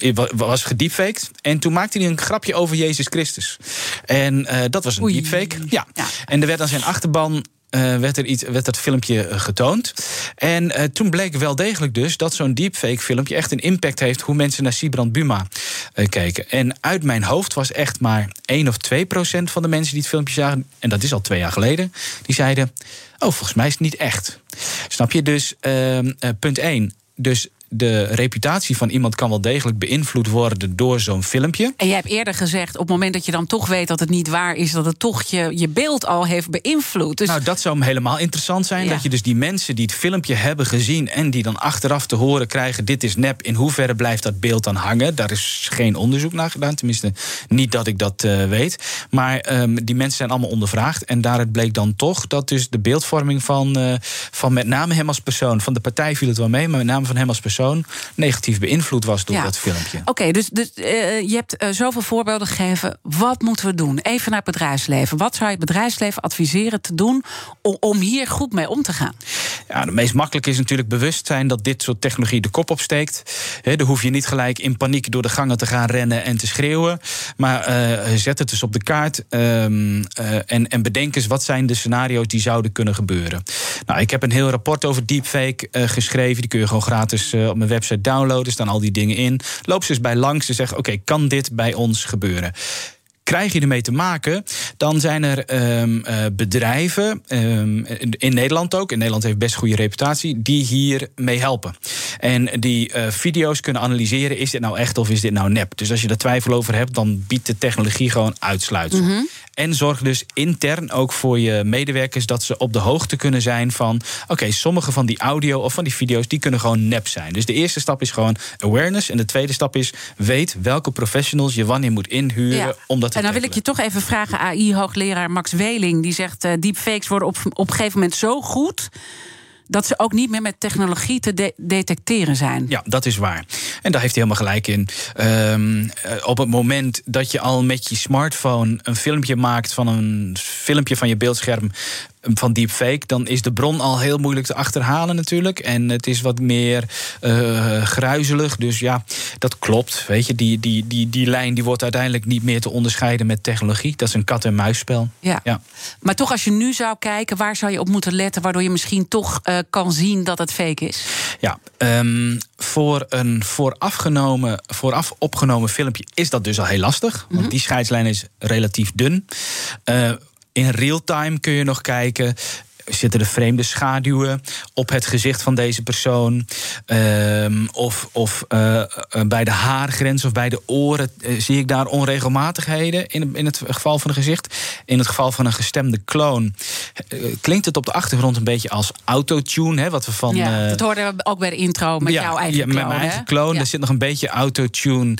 [SPEAKER 5] uh, was gediepfaked. En toen maakte hij een grapje over Jezus Christus. En uh, dat was een Oei. deepfake. Ja. ja. En er werd aan zijn achterban uh, werd, er iets, werd dat filmpje getoond. En uh, toen bleek wel degelijk dus dat zo'n deepfake filmpje echt een impact heeft hoe mensen naar Sibrand Buma uh, keken. En uit mijn hoofd was echt maar 1 of 2 procent van de mensen die het filmpje zagen, en dat is al twee jaar geleden, die zeiden: Oh, volgens mij is het niet echt. Snap je? Dus ehm, punt 1. Dus de reputatie van iemand kan wel degelijk beïnvloed worden door zo'n filmpje.
[SPEAKER 3] En jij hebt eerder gezegd, op het moment dat je dan toch weet dat het niet waar is, dat het toch je, je beeld al heeft beïnvloed.
[SPEAKER 5] Dus... Nou, dat zou helemaal interessant zijn. Dat je dus die mensen die het filmpje hebben gezien en die dan achteraf te horen krijgen: dit is nep, in hoeverre blijft dat beeld dan hangen? Daar is geen onderzoek naar gedaan. Tenminste, niet dat ik dat uh, weet. Maar um, die mensen zijn allemaal ondervraagd. En daaruit bleek dan toch dat dus de beeldvorming van, uh, van met name hem als persoon, van de partij viel het wel mee, maar met name van hem als persoon negatief beïnvloed was door ja. dat filmpje.
[SPEAKER 3] Oké, dus, dus uh, je hebt uh, zoveel voorbeelden gegeven. Wat moeten we doen? Even naar het bedrijfsleven. Wat zou je het bedrijfsleven adviseren te doen om, om hier goed mee om te gaan?
[SPEAKER 5] Ja, het meest makkelijk is natuurlijk bewust zijn dat dit soort technologie de kop opsteekt. He, dan hoef je niet gelijk in paniek door de gangen te gaan rennen en te schreeuwen. Maar uh, zet het dus op de kaart um, en, en bedenk eens wat zijn de scenario's die zouden kunnen gebeuren. Nou, ik heb een heel rapport over deepfake geschreven. Die kun je gewoon gratis op mijn website downloaden. staan al die dingen in. Loop ze eens bij langs en zeg: Oké, kan dit bij ons gebeuren? krijg je ermee te maken, dan zijn er um, uh, bedrijven, um, in Nederland ook, in Nederland heeft best goede reputatie, die hier mee helpen. En die uh, video's kunnen analyseren, is dit nou echt of is dit nou nep? Dus als je er twijfel over hebt, dan biedt de technologie gewoon uitsluitsel. -hmm. En zorg dus intern ook voor je medewerkers dat ze op de hoogte kunnen zijn van: oké, okay, sommige van die audio of van die video's die kunnen gewoon nep zijn. Dus de eerste stap is gewoon awareness. En de tweede stap is: weet welke professionals je wanneer moet inhuren ja. om dat te
[SPEAKER 3] En dan wil ik je toch even vragen, AI-hoogleraar Max Weling, die zegt: uh, deepfakes worden op, op een gegeven moment zo goed dat ze ook niet meer met technologie te de detecteren zijn.
[SPEAKER 5] Ja, dat is waar. En daar heeft hij helemaal gelijk in. Um, op het moment dat je al met je smartphone een filmpje maakt van een filmpje van je beeldscherm van deepfake, dan is de bron al heel moeilijk te achterhalen natuurlijk. En het is wat meer uh, gruizelig. Dus ja, dat klopt. Weet je, die, die, die, die lijn die wordt uiteindelijk niet meer te onderscheiden met technologie. Dat is een kat-en-muisspel.
[SPEAKER 3] Ja. ja. Maar toch, als je nu zou kijken, waar zou je op moeten letten, waardoor je misschien toch uh, kan zien dat het fake is?
[SPEAKER 5] Ja, um, voor een voorafgenomen, vooraf opgenomen filmpje is dat dus al heel lastig. Mm -hmm. Want die scheidslijn is relatief dun. Uh, in real time kun je nog kijken zitten er vreemde schaduwen op het gezicht van deze persoon? Um, of of uh, bij de haargrens of bij de oren uh, zie ik daar onregelmatigheden in, in het geval van een gezicht. In het geval van een gestemde kloon uh, klinkt het op de achtergrond een beetje als autotune, hè, wat we van.
[SPEAKER 3] Ja, dat hoorden we ook bij de intro met
[SPEAKER 5] ja,
[SPEAKER 3] jouw eigen
[SPEAKER 5] ja,
[SPEAKER 3] kloon.
[SPEAKER 5] Met mijn eigen kloon. Ja. Er zit nog een beetje autotune,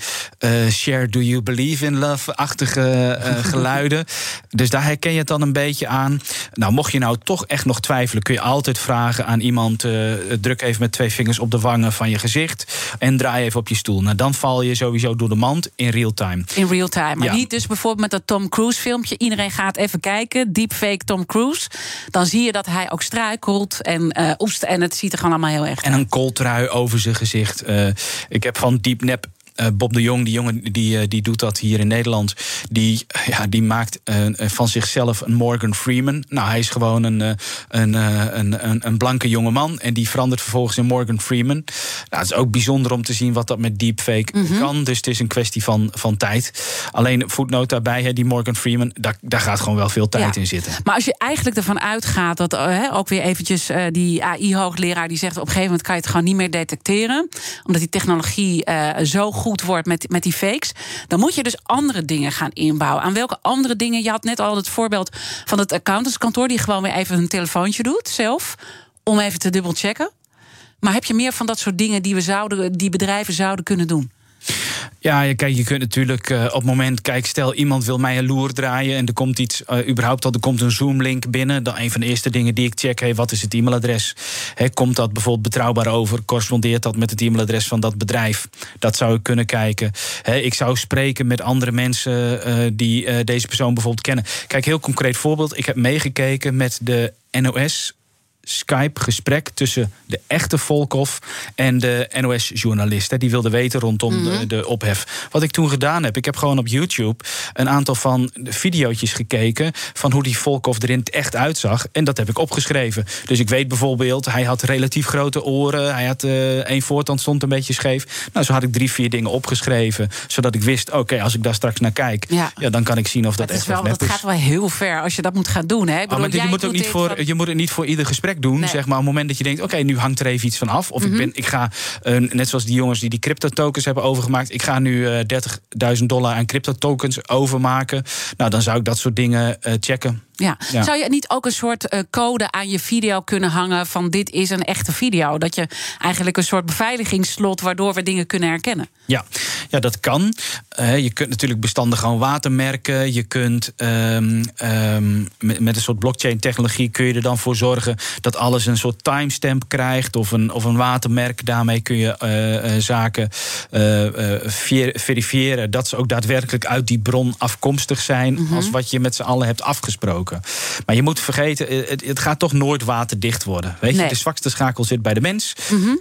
[SPEAKER 5] share do you believe in love-achtige geluiden. dus daar herken je het dan een beetje aan. Nou, mocht je nou toch echt nog twijfelen, kun je altijd vragen aan iemand: uh, druk even met twee vingers op de wangen van je gezicht en draai even op je stoel. Nou, dan val je sowieso door de mand in real time.
[SPEAKER 3] In real time. Maar ja. niet dus bijvoorbeeld met dat Tom Cruise filmpje. Iedereen gaat even kijken, deepfake Tom Cruise. Dan zie je dat hij ook struikelt en uh, en het ziet er gewoon allemaal heel erg
[SPEAKER 5] En een kooltrui over zijn gezicht. Uh, ik heb van Deepnap eh, Bob de Jong, die jongen die, eh, die doet dat hier in Nederland. Die, ja, die maakt eh, van zichzelf een Morgan Freeman. Nou, hij is gewoon een, eh, een, eh, een, een, een blanke jongeman. En die verandert vervolgens in Morgan Freeman. Nou, het is ook bijzonder om te zien wat dat met deepfake kan. Dus het is een kwestie van, van tijd. Alleen voetnoot daarbij, hè, die Morgan Freeman, daar, daar gaat gewoon wel veel tijd
[SPEAKER 3] Ja.
[SPEAKER 5] in zitten.
[SPEAKER 3] Maar als je eigenlijk ervan uitgaat dat eh, hè, ook weer eventjes eh, die AI-hoogleraar die zegt op een gegeven moment kan je het gewoon niet meer detecteren, omdat die technologie eh, zo goed wordt met, met die fakes, dan moet je dus andere dingen gaan inbouwen. Aan welke andere dingen? Je had net al het voorbeeld van het accountantskantoor die gewoon weer even een telefoontje doet zelf om even te dubbelchecken. Maar heb je meer van dat soort dingen die we zouden, die bedrijven zouden kunnen doen?
[SPEAKER 5] Ja, kijk, je kunt natuurlijk eh, op het moment, kijk, stel iemand wil mij een loer draaien en er komt iets, eh, überhaupt al, er komt een Zoom-link binnen. Dan een van de eerste dingen die ik check, hey, wat is het e-mailadres? Hè, komt dat bijvoorbeeld betrouwbaar over? Correspondeert dat met het e-mailadres van dat bedrijf? Dat zou ik kunnen kijken. Hè, ik zou spreken met andere mensen eh, die deze persoon bijvoorbeeld kennen. Kijk, heel concreet voorbeeld. Ik heb meegekeken met de NOS. Skype-gesprek tussen de echte Volkov en de NOS-journalist. Die wilde weten rondom de, de ophef. Wat ik toen gedaan heb, ik heb gewoon op YouTube een aantal van de video's gekeken van hoe die Volkov er in het echt uitzag. En dat heb ik opgeschreven. Dus ik weet bijvoorbeeld, hij had relatief grote oren. Hij had eh één voortand stond een beetje scheef. Nou, zo had ik drie, vier dingen opgeschreven. Zodat ik wist, oké, als ik daar straks naar kijk,
[SPEAKER 3] Ja.
[SPEAKER 5] ja. dan kan ik zien of dat
[SPEAKER 3] is
[SPEAKER 5] echt
[SPEAKER 3] wel,
[SPEAKER 5] of nep
[SPEAKER 3] dat
[SPEAKER 5] is.
[SPEAKER 3] gaat wel heel ver als je dat moet gaan doen. Hè? Ik
[SPEAKER 5] Ah,
[SPEAKER 3] bedoel,
[SPEAKER 5] maar je,
[SPEAKER 3] jij
[SPEAKER 5] moet ook
[SPEAKER 3] doet
[SPEAKER 5] niet voor, je moet het niet voor ieder gesprek doen.
[SPEAKER 3] Nee.
[SPEAKER 5] Zeg maar, op het moment dat je denkt: oké, nu hangt er even iets van af. Of
[SPEAKER 3] Mhm.
[SPEAKER 5] ik, ben, ik ga, eh, net zoals die jongens die die crypto-tokens hebben overgemaakt. Ik ga nu eh 30.000 dollar aan crypto-tokens overmaken. Nou, dan zou ik dat soort dingen eh, checken.
[SPEAKER 3] Ja.
[SPEAKER 5] Ja.
[SPEAKER 3] Zou je niet ook een soort eh, code aan je video kunnen hangen van dit is een echte video? Dat je eigenlijk een soort beveiligingsslot waardoor we dingen kunnen herkennen.
[SPEAKER 5] Ja, ja dat kan. Eh, je kunt natuurlijk bestanden gewoon watermerken. Je kunt ehm, ehm, met, met een soort blockchain-technologie kun je er dan voor zorgen dat alles een soort timestamp krijgt of een, of een watermerk. Daarmee kun je eh, zaken ver- verifiëren dat ze ook daadwerkelijk uit die bron afkomstig zijn als wat je met z'n allen hebt afgesproken. Maar je moet vergeten, eh, het, het gaat toch nooit waterdicht worden. Weet je,
[SPEAKER 3] Nee.
[SPEAKER 5] de zwakste schakel zit bij de mens.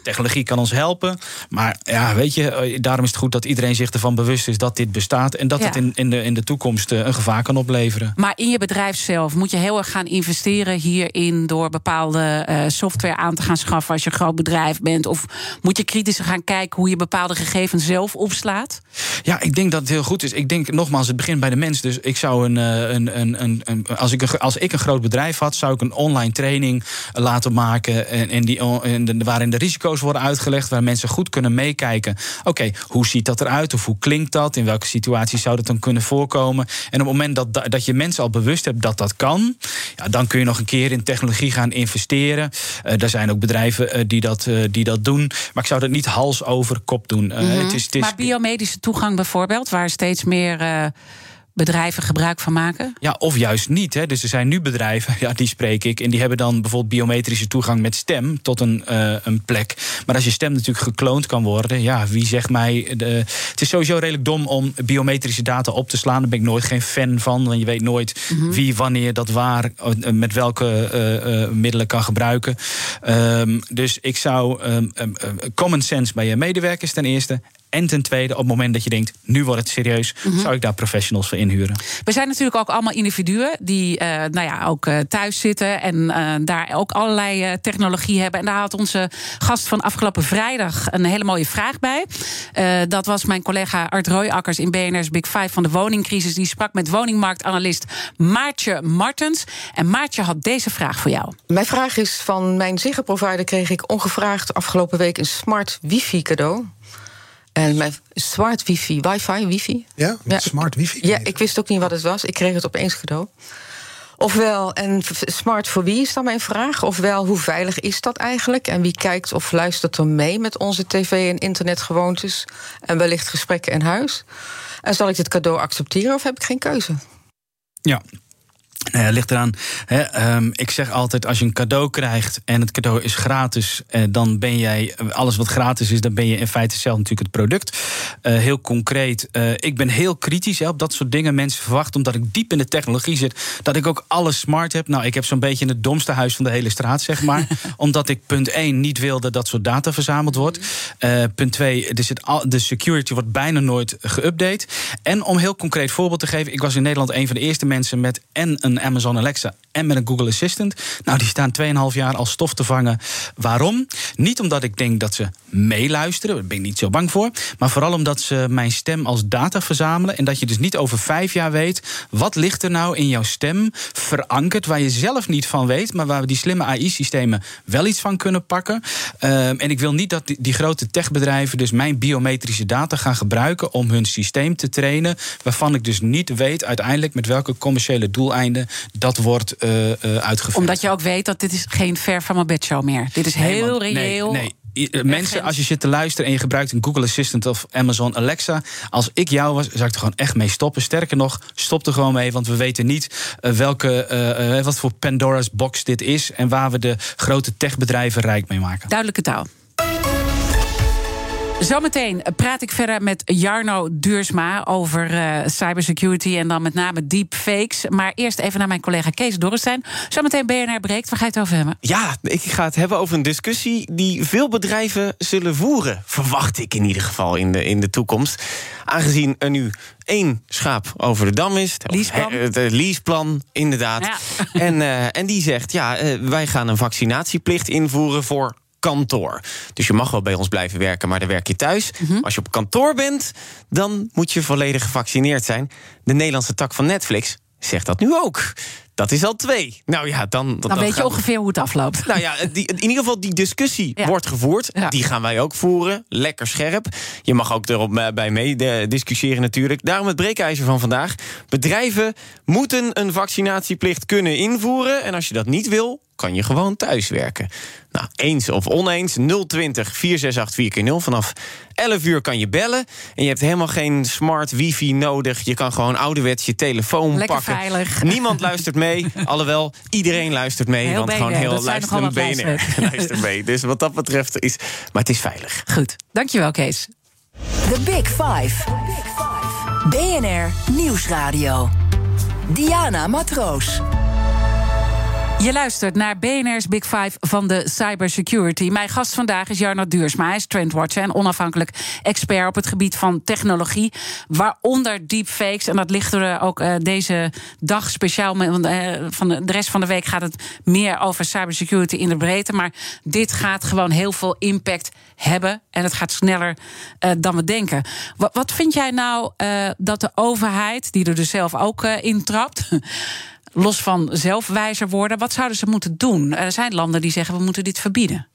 [SPEAKER 5] Technologie kan ons helpen. Maar ja, weet je, eh, daarom is het goed dat iedereen zich ervan bewust is dat dit bestaat. En dat
[SPEAKER 3] Ja.
[SPEAKER 5] het in, in, de, in de toekomst eh, een gevaar kan opleveren.
[SPEAKER 3] Maar in je bedrijf zelf moet je heel erg gaan investeren hierin door bepaalde software aan te gaan schaffen als je een groot bedrijf bent. Of moet je kritisch gaan kijken hoe je bepaalde gegevens zelf opslaat?
[SPEAKER 5] Ja, ik denk dat het heel goed is. Ik denk nogmaals, het begint bij de mens. Dus ik zou een. een, een, een, een- als, ik een als ik een groot bedrijf had, zou ik een online training eh, laten maken. En, en die, en de- waarin de risico's worden uitgelegd. Waar mensen goed kunnen meekijken. Oké, hoe ziet dat eruit? Of hoe klinkt dat? In welke situatie zou dat dan kunnen voorkomen? En op het moment dat, dat- je mensen al bewust hebt dat dat kan. Ja, dan kun je nog een keer in technologie gaan investeren. Eh er zijn ook bedrijven eh, die, dat, die dat doen. Maar ik zou dat niet hals over kop doen. Eh, het is, het is,
[SPEAKER 3] Maar biomedische toegang bijvoorbeeld, waar steeds meer bedrijven gebruik van maken?
[SPEAKER 5] Ja, of juist niet. Hè. Dus er zijn nu bedrijven, ja, die spreek ik. En die hebben dan bijvoorbeeld biometrische toegang met stem tot een, eh, een plek. Maar als je stem natuurlijk gekloond kan worden, ja, wie zegt mij. De, het is sowieso redelijk dom om biometrische data op te slaan. Daar ben ik nooit geen fan van. Want je weet nooit wie, wanneer, dat waar, eh, met welke eh, middelen kan gebruiken. Ehm, dus ik zou ehm, ehm, common sense bij je medewerkers ten eerste. En ten tweede, op het moment dat je denkt, nu wordt het serieus, zou ik daar professionals voor inhuren.
[SPEAKER 3] We zijn natuurlijk ook allemaal individuen die eh, nou ja, ook eh, thuis zitten en eh, daar ook allerlei eh, technologie hebben. En daar had onze gast van afgelopen vrijdag een hele mooie vraag bij. Eh, dat was mijn collega Art Rooijakkers in BNR's Big Five van de woningcrisis. Die sprak met woningmarktanalist Maartje Martens. En Maartje had deze vraag voor jou.
[SPEAKER 6] Mijn vraag is: van mijn Ziggo-provider kreeg ik ongevraagd afgelopen week een smart wifi cadeau. En mijn smart wifi, wifi, wifi.
[SPEAKER 7] Ja,
[SPEAKER 6] Ja.
[SPEAKER 7] smart wifi.
[SPEAKER 6] Ja, ik wist ook niet wat het was. Ik kreeg het opeens cadeau. Ofwel, en smart voor wie is dan mijn vraag? Ofwel, hoe veilig is dat eigenlijk? En wie kijkt of luistert er mee met onze tv- en internetgewoontes? En wellicht gesprekken in huis? En zal ik dit cadeau accepteren of heb ik geen keuze?
[SPEAKER 5] Ja. Ja, ligt eraan. Hè, ehm, ik zeg altijd: als je een cadeau krijgt en het cadeau is gratis, eh, dan ben jij alles wat gratis is, dan ben je in feite zelf natuurlijk het product. Eh, heel concreet, eh, ik ben heel kritisch hè, op dat soort dingen. Mensen verwachten, omdat ik diep in de technologie zit, dat ik ook alles smart heb. Nou, ik heb zo'n beetje het domste huis van de hele straat, zeg maar. omdat ik punt 1 niet wilde dat dat soort data verzameld wordt. Eh, punt 2, er zit al, de security wordt bijna nooit geüpdate. En om heel concreet voorbeeld te geven, ik was in Nederland een van de eerste mensen met en een Amazon Alexa en met een Google Assistant. Nou, die staan 2,5 jaar als stof te vangen. Waarom? Niet omdat ik denk dat ze meeluisteren, daar ben ik niet zo bang voor. Maar vooral omdat ze mijn stem als data verzamelen. En dat je dus niet over vijf jaar weet. wat ligt er nou in jouw stem verankerd. waar je zelf niet van weet. maar waar we die slimme AI-systemen wel iets van kunnen pakken. Ehm, en ik wil niet dat die, die grote techbedrijven. dus mijn biometrische data gaan gebruiken. om hun systeem te trainen. waarvan ik dus niet weet uiteindelijk met welke commerciële doeleinden dat wordt uitgevoerd.
[SPEAKER 3] Omdat je ook weet dat dit is geen ver van mijn bedshow meer. Dit is heel reëel.
[SPEAKER 5] Nee, nee. Mensen, als je zit te luisteren en je gebruikt een Google Assistant of Amazon Alexa. Als ik jou was, zou ik er gewoon echt mee stoppen. Sterker nog, stop er gewoon mee. Want we weten niet welke, uh, wat voor Pandora's box dit is. En waar we de grote techbedrijven rijk mee maken.
[SPEAKER 3] Duidelijke taal. Zometeen praat ik verder met Jarno Duursma over uh, cybersecurity en dan met name deepfakes. Maar eerst even naar mijn collega Kees Dorrestein. Zometeen BNR breekt. Waar ga je het over hebben?
[SPEAKER 7] Ja, ik ga het hebben over een discussie die veel bedrijven zullen voeren. Verwacht ik in ieder geval in de, in de toekomst. Aangezien er nu één schaap over de dam is.
[SPEAKER 3] Leaseplan.
[SPEAKER 7] Het leaseplan, inderdaad. Ja. En, uh, en die zegt, ja, uh, wij gaan een vaccinatieplicht invoeren voor kantoor. Dus je mag wel bij ons blijven werken, maar dan werk je thuis. Mm -hmm. Als je op kantoor bent, dan moet je volledig gevaccineerd zijn. De Nederlandse tak van Netflix zegt dat nu ook. Dat is al twee. Nou ja, dan.
[SPEAKER 3] Dan, weet je ongeveer hoe het afloopt.
[SPEAKER 7] Nou ja, die, in ieder geval die discussie ja. wordt gevoerd. Ja. Die gaan wij ook voeren. Lekker scherp. Je mag ook erop bij mee discussiëren natuurlijk. Daarom het breekijzer van vandaag. Bedrijven moeten een vaccinatieplicht kunnen invoeren. En als je dat niet wil, kan je gewoon thuiswerken. Nou, eens of oneens, 020 468 4 Vanaf 11 uur kan je bellen. En je hebt helemaal geen smart wifi nodig. Je kan gewoon ouderwets je telefoon
[SPEAKER 3] Lekker
[SPEAKER 7] pakken.
[SPEAKER 3] veilig.
[SPEAKER 7] Niemand luistert mee. Alhoewel, iedereen luistert mee.
[SPEAKER 3] Heel
[SPEAKER 7] want
[SPEAKER 3] BNR,
[SPEAKER 7] gewoon heel
[SPEAKER 3] dat zijn
[SPEAKER 7] luisteren
[SPEAKER 3] nogal wat
[SPEAKER 7] BNR luistert mee. Dus wat dat betreft is... Maar het is veilig.
[SPEAKER 3] Goed, dankjewel Kees.
[SPEAKER 2] The Big Five. BNR Nieuwsradio. Diana Matroos.
[SPEAKER 3] Je luistert naar BNR's Big Five van de cybersecurity. Mijn gast vandaag is Jarno Duursma. Hij is trendwatcher en onafhankelijk expert op het gebied van technologie. Waaronder deepfakes. En dat ligt er ook uh, deze dag speciaal. Uh, van de, rest van de week gaat het meer over cybersecurity in de breedte. Maar dit gaat gewoon heel veel impact hebben. En het gaat sneller dan we denken. Wat vind jij nou dat de overheid, die er dus zelf ook in trapt los van zelfwijzer worden. Wat zouden ze moeten doen? Er zijn landen die zeggen we moeten dit verbieden.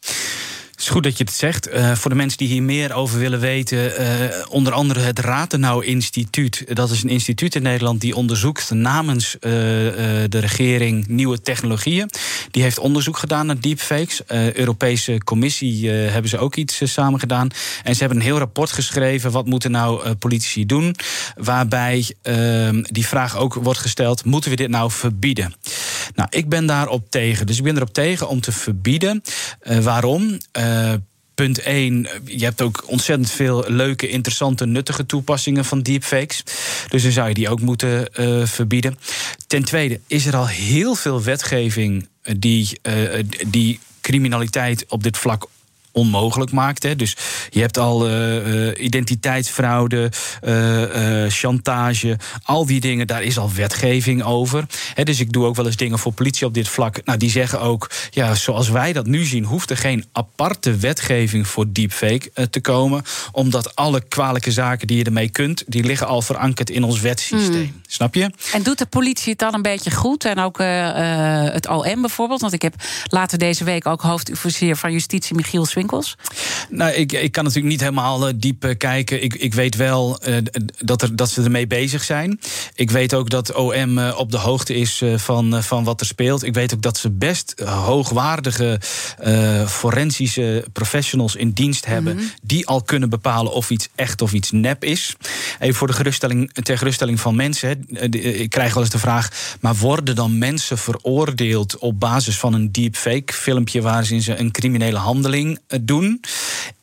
[SPEAKER 5] Het is goed dat je het zegt. Uh, voor de mensen die hier meer over willen weten, uh, onder andere het Ratenau Instituut. Dat is een instituut in Nederland die onderzoekt namens uh, de regering nieuwe technologieën. Die heeft onderzoek gedaan naar deepfakes. Europese Commissie hebben ze ook iets samen gedaan. En ze hebben een heel rapport geschreven. Wat moeten nou politici doen? Waarbij ehm, die vraag ook wordt gesteld: moeten we dit nou verbieden? Nou, ik ben daarop tegen. Dus ik ben erop tegen om te verbieden. waarom? Uh, punt 1, je hebt ook ontzettend veel leuke, interessante, nuttige toepassingen van deepfakes. Dus dan zou je die ook moeten uh, verbieden. Ten tweede is er al heel veel wetgeving die, die criminaliteit op dit vlak onmogelijk maakt. Hè. Dus je hebt al uh, uh, identiteitsfraude, uh, chantage, al die dingen, daar is al wetgeving over. Hè, dus ik doe ook wel eens dingen voor politie op dit vlak. Nou, die zeggen ook, ja, zoals wij dat nu zien, hoeft er geen aparte wetgeving voor deepfake te komen. Omdat alle kwalijke zaken die je ermee kunt, die liggen al verankerd in ons wetsysteem. Mm. Snap je?
[SPEAKER 3] En doet de politie het dan een beetje goed? En ook het OM bijvoorbeeld? Want ik heb later deze week ook hoofdofficier van justitie Michiel Swinkels.
[SPEAKER 5] Nou, ik, ik kan natuurlijk niet helemaal uh, diep uh, kijken. Ik, ik weet wel uh, dat, er, dat ze ermee bezig zijn. Ik weet ook dat OM op de hoogte is van, van wat er speelt. Ik weet ook dat ze best hoogwaardige forensische professionals in dienst hebben. Mm -hmm. die al kunnen bepalen of iets echt of iets nep is. even voor de geruststelling, ter geruststelling van mensen. Hè. Ik krijg wel eens de vraag: maar worden dan mensen veroordeeld op basis van een deepfake filmpje waarin ze een criminele handeling doen?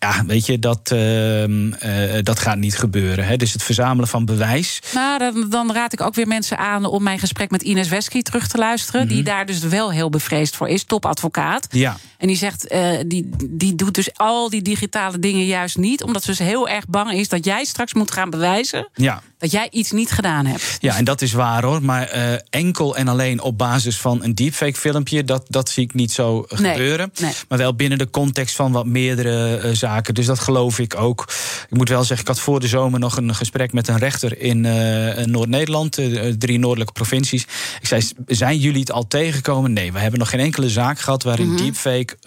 [SPEAKER 5] Ja, weet je, dat, uh, dat gaat niet gebeuren. Hè. Dus het verzamelen van bewijs.
[SPEAKER 3] Nou, dan, dan, raad ik ook weer mensen aan om mijn gesprek met Ines Wesky terug te luisteren. Die mhm. daar dus wel heel bevreesd voor is, topadvocaat.
[SPEAKER 5] Ja.
[SPEAKER 3] En die zegt, uh, die, die doet dus al die digitale dingen juist niet, omdat ze dus heel erg bang is dat jij straks moet gaan bewijzen.
[SPEAKER 5] Ja
[SPEAKER 3] dat jij iets niet gedaan hebt.
[SPEAKER 5] Ja, en dat is waar hoor. Maar uh, enkel en alleen op basis van een deepfake filmpje, dat, dat zie ik niet zo gebeuren.
[SPEAKER 3] Nee.
[SPEAKER 5] Maar wel binnen de context van wat meerdere uh, Dus dat geloof ik ook. Ik moet wel zeggen, ik had voor de zomer nog een gesprek met een rechter in uh, Noord-Nederland, drie noordelijke provincies. Ik zei: Zijn jullie het al tegengekomen? Nee, we hebben nog geen enkele zaak gehad waarin mm deepfake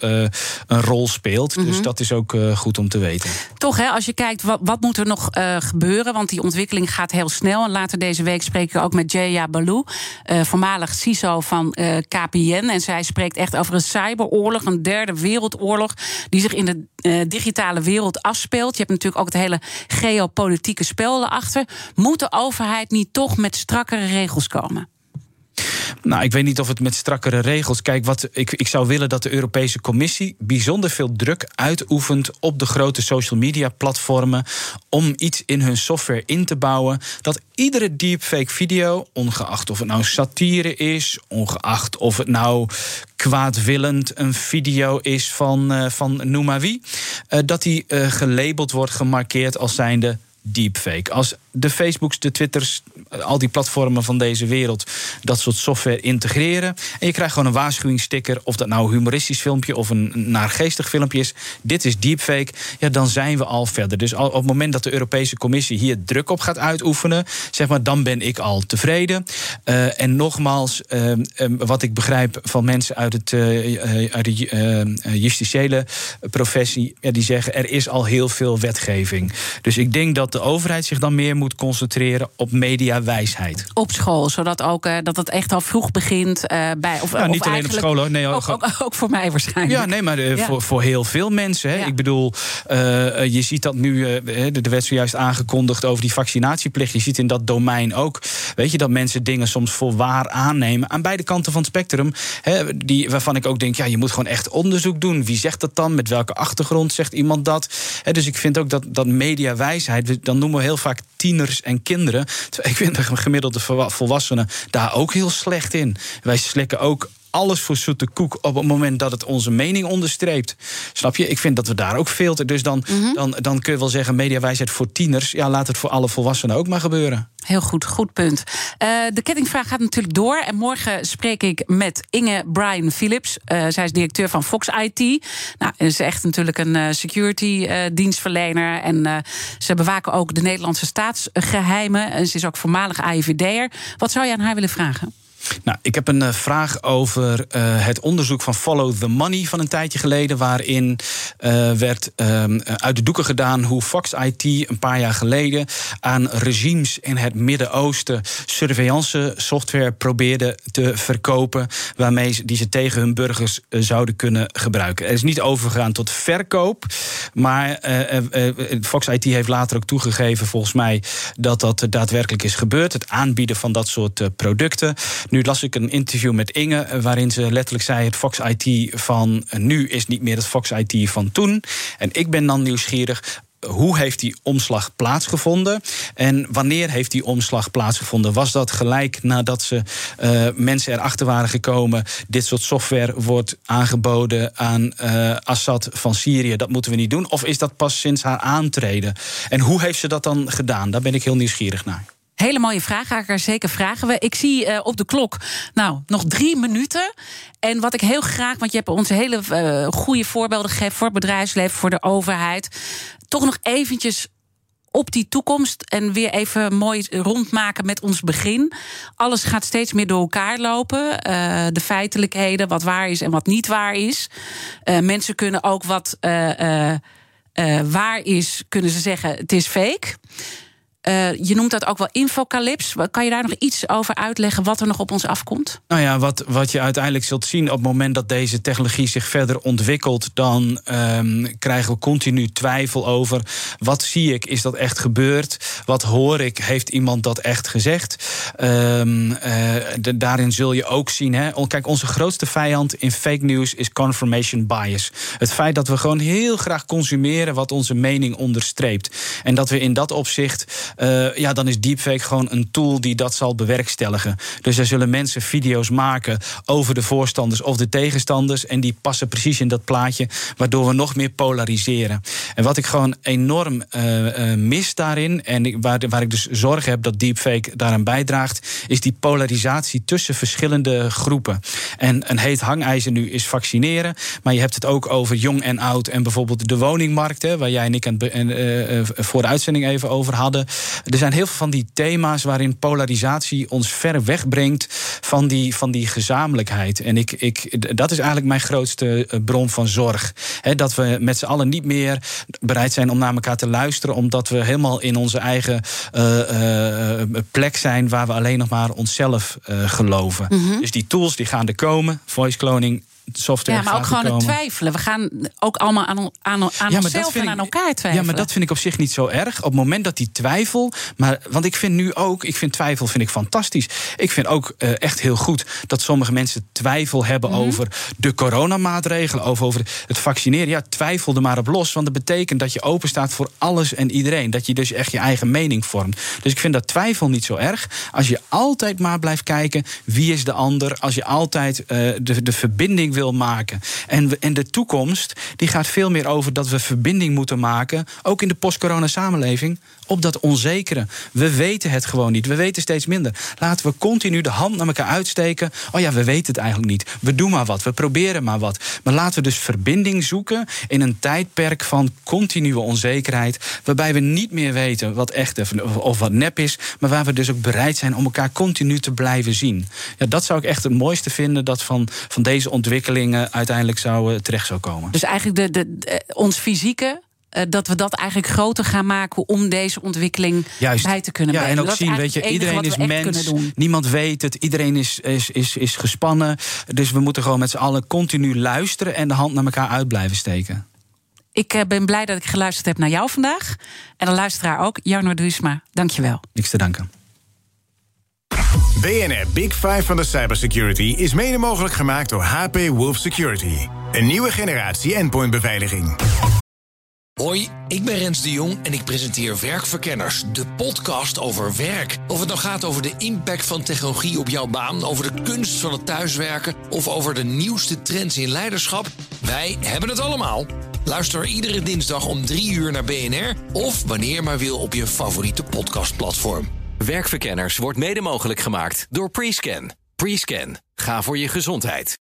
[SPEAKER 5] een rol speelt. Dus mhm. dat is ook goed om te weten.
[SPEAKER 3] Toch, hè, als je kijkt, wat, wat moet er nog gebeuren? Want die ontwikkeling gaat heel snel. En later deze week spreek ik ook met Jaya Balou, voormalig CISO van eh, KPN. En zij spreekt echt over een cyberoorlog, een derde wereldoorlog, die zich in de uh, digitale wereld afspeelt. Je hebt natuurlijk ook het hele geopolitieke spel erachter. Moet de overheid niet toch met strakkere regels komen?
[SPEAKER 5] Nou, ik weet niet of het met strakkere regels. Kijk, wat ik, ik zou willen dat de Europese Commissie bijzonder veel druk uitoefent op de grote social media platformen. om iets in hun software in te bouwen. Dat iedere deepfake video, ongeacht of het nou satire is, ongeacht of het nou kwaadwillend een video is van, uh, van noem maar wie, uh, dat die uh, gelabeld wordt, gemarkeerd als zijnde deepfake. Als de Facebooks, de Twitters, al die platformen van deze wereld dat soort software integreren. En je krijgt gewoon een waarschuwingssticker, of dat nou een humoristisch filmpje of een naargeestig filmpje is. Dit is deepfake. Ja, dan zijn we al verder. Dus op het moment dat de Europese Commissie hier druk op gaat uitoefenen, zeg maar, dan ben ik al tevreden. Uh, en nogmaals, uh, wat ik begrijp van mensen uit, het, uit de justitiële professie, ja, die zeggen er is al heel veel wetgeving. Dus ik denk dat de overheid zich dan meer moet concentreren op mediawijsheid.
[SPEAKER 3] Op school, zodat ook uh, dat het echt al vroeg begint uh, bij. Of,
[SPEAKER 5] nou, niet alleen op school hoor. Nee,
[SPEAKER 3] ook, ook, ook, voor mij waarschijnlijk.
[SPEAKER 5] Ja, nee, maar uh, ja. voor, voor heel veel mensen. Hè. Ja. Ik bedoel, je ziet dat nu. er werd zojuist aangekondigd over die vaccinatieplicht. Je ziet in dat domein ook. Weet je dat mensen dingen soms voor waar aannemen. Aan beide kanten van het spectrum. Hè, die, waarvan ik ook denk, ja, je moet gewoon echt onderzoek doen. Wie zegt dat dan? Met welke achtergrond zegt iemand dat? Hè, dus ik vind ook dat, dat mediawijsheid. Dan noemen we heel vaak tieners en kinderen. Ik vind de gemiddelde volwassenen daar ook heel slecht in. Wij slikken ook alles voor zoete koek op het moment dat het onze mening onderstreept. Snap je? Ik vind dat we daar ook te. Dus dan, mm -hmm. dan, dan kun je wel zeggen: mediawijsheid voor tieners. Ja, laat het voor alle volwassenen ook maar gebeuren.
[SPEAKER 3] Heel goed, goed punt. Uh, de kettingvraag gaat natuurlijk door. En morgen spreek ik met Inge Brian Phillips. Uh, zij is directeur van Fox IT. Nou, ze is echt natuurlijk een uh, security dienstverlener. En ze bewaken ook de Nederlandse staatsgeheimen. En ze is ook voormalig AIVD'er. Wat zou je aan haar willen vragen?
[SPEAKER 5] Nou, ik heb een uh, vraag over uh, het onderzoek van Follow the Money van een tijdje geleden, waarin uh, werd uit de doeken gedaan hoe Fox IT een paar jaar geleden aan regimes in het Midden-Oosten surveillance software probeerde te verkopen, waarmee die ze tegen hun burgers zouden kunnen gebruiken. Er is niet overgegaan tot verkoop, maar Fox IT heeft later ook toegegeven, volgens mij, dat dat daadwerkelijk is gebeurd. Het aanbieden van dat soort producten. Nu las ik een interview met Inge, eh, waarin ze letterlijk zei: het Fox IT van nu is niet meer het Fox IT van toen. En ik ben dan nieuwsgierig hoe heeft die omslag plaatsgevonden? En wanneer heeft die omslag plaatsgevonden? Was dat gelijk nadat ze mensen erachter waren gekomen... dit soort software wordt aangeboden aan Assad van Syrië... dat moeten we niet doen? Of is dat pas sinds haar aantreden? En hoe heeft ze dat dan gedaan? Daar ben ik heel nieuwsgierig naar.
[SPEAKER 3] Hele mooie vraag, ga ik er zeker vragen. We. Ik zie uh, op de klok, nou, nog drie minuten. En wat ik heel graag, want je hebt ons hele uh, goede voorbeelden gegeven voor het bedrijfsleven, voor de overheid. Toch nog eventjes op die toekomst en weer even mooi rondmaken met ons begin. Alles gaat steeds meer door elkaar lopen. Uh, de feitelijkheden, wat waar is en wat niet waar is. Mensen kunnen ook wat waar is, kunnen ze zeggen: het is fake. Uh, je noemt dat ook wel infocalips. Kan je daar nog iets over uitleggen wat er nog op ons afkomt?
[SPEAKER 5] Nou ja, wat, wat je uiteindelijk zult zien op het moment dat deze technologie zich verder ontwikkelt, dan um, krijgen we continu twijfel over wat zie ik, is dat echt gebeurd? Wat hoor ik, heeft iemand dat echt gezegd? Um, uh, daarin zul je ook zien. Hè, kijk, onze grootste vijand in fake news is confirmation bias. Het feit dat we gewoon heel graag consumeren wat onze mening onderstreept. En dat we in dat opzicht, uh, ja, dan is deepfake gewoon een tool die dat zal bewerkstelligen. Dus er zullen mensen video's maken over de voorstanders of de tegenstanders. En die passen precies in dat plaatje, waardoor we nog meer polariseren. En wat ik gewoon enorm uh, uh, mis daarin, en waar, waar ik dus zorg heb dat deepfake daaraan bijdraagt, is die polarisatie tussen verschillende groepen. En een heet hangijzer nu is vaccineren, maar je hebt het ook over jong en oud en bijvoorbeeld de woningmarkt, waar jij en ik uh, voor de uitzending even over hadden. Er zijn heel veel van die thema's waarin polarisatie ons ver wegbrengt van die, van die gezamenlijkheid. En ik, ik, dat is eigenlijk mijn grootste bron van zorg. He, dat we met z'n allen niet meer bereid zijn om naar elkaar te luisteren, omdat we helemaal in onze eigen uh, uh, plek zijn waar we alleen nog maar onszelf uh, geloven. Mm -hmm. Dus die tools die gaan er komen, voice cloning software.
[SPEAKER 3] Ja, maar ook gewoon het twijfelen. We gaan ook allemaal aan, aan, aan ja, onszelf en aan elkaar twijfelen.
[SPEAKER 5] Ja, maar dat vind ik op zich niet zo erg. Op het moment dat die twijfel. Maar, want ik vind nu ook, ik vind twijfel vind ik fantastisch. Ik vind ook uh, echt heel goed dat sommige mensen twijfel hebben mm -hmm. over de coronamaatregelen, over, over het vaccineren. Ja, twijfel er maar op los. Want dat betekent dat je open staat voor alles en iedereen. Dat je dus echt je eigen mening vormt. Dus ik vind dat twijfel niet zo erg. Als je altijd maar blijft kijken wie is de ander. Als je altijd uh, de, de verbinding wil maken. En, en de toekomst die gaat veel meer over dat we verbinding moeten maken, ook in de post-corona samenleving, op dat onzekere. We weten het gewoon niet. We weten steeds minder. Laten we continu de hand naar elkaar uitsteken. Oh ja, we weten het eigenlijk niet. We doen maar wat. We proberen maar wat. Maar laten we dus verbinding zoeken in een tijdperk van continue onzekerheid. Waarbij we niet meer weten wat echt of wat nep is. Maar waar we dus ook bereid zijn om elkaar continu te blijven zien. Ja, dat zou ik echt het mooiste vinden dat van, van deze ontwikkelingen uiteindelijk zou, terecht zou komen.
[SPEAKER 3] Dus eigenlijk de, de, de ons fysieke uh, dat we dat eigenlijk groter gaan maken om deze ontwikkeling
[SPEAKER 5] Juist.
[SPEAKER 3] bij te kunnen
[SPEAKER 5] ja,
[SPEAKER 3] brengen.
[SPEAKER 5] En ook zien, weet je, iedereen is mens. Niemand weet het. Iedereen is, is, is, is gespannen. Dus we moeten gewoon met z'n allen continu luisteren en de hand naar elkaar uit blijven steken.
[SPEAKER 3] Ik uh, ben blij dat ik geluisterd heb naar jou vandaag. En de luisteraar ook, Jarno Duisma. Dank je wel.
[SPEAKER 5] Niks te danken.
[SPEAKER 1] BNR Big Five van de cybersecurity is mede mogelijk gemaakt door HP Wolf Security. Een nieuwe generatie endpointbeveiliging.
[SPEAKER 8] Hoi, ik ben Rens de Jong en ik presenteer Werkverkenners, de podcast over werk. Of het nou gaat over de impact van technologie op jouw baan, over de kunst van het thuiswerken of over de nieuwste trends in leiderschap, wij hebben het allemaal. Luister iedere dinsdag om 3 uur naar BNR of wanneer maar wil op je favoriete podcastplatform.
[SPEAKER 9] Werkverkenners wordt mede mogelijk gemaakt door Prescan. Prescan, ga voor je gezondheid.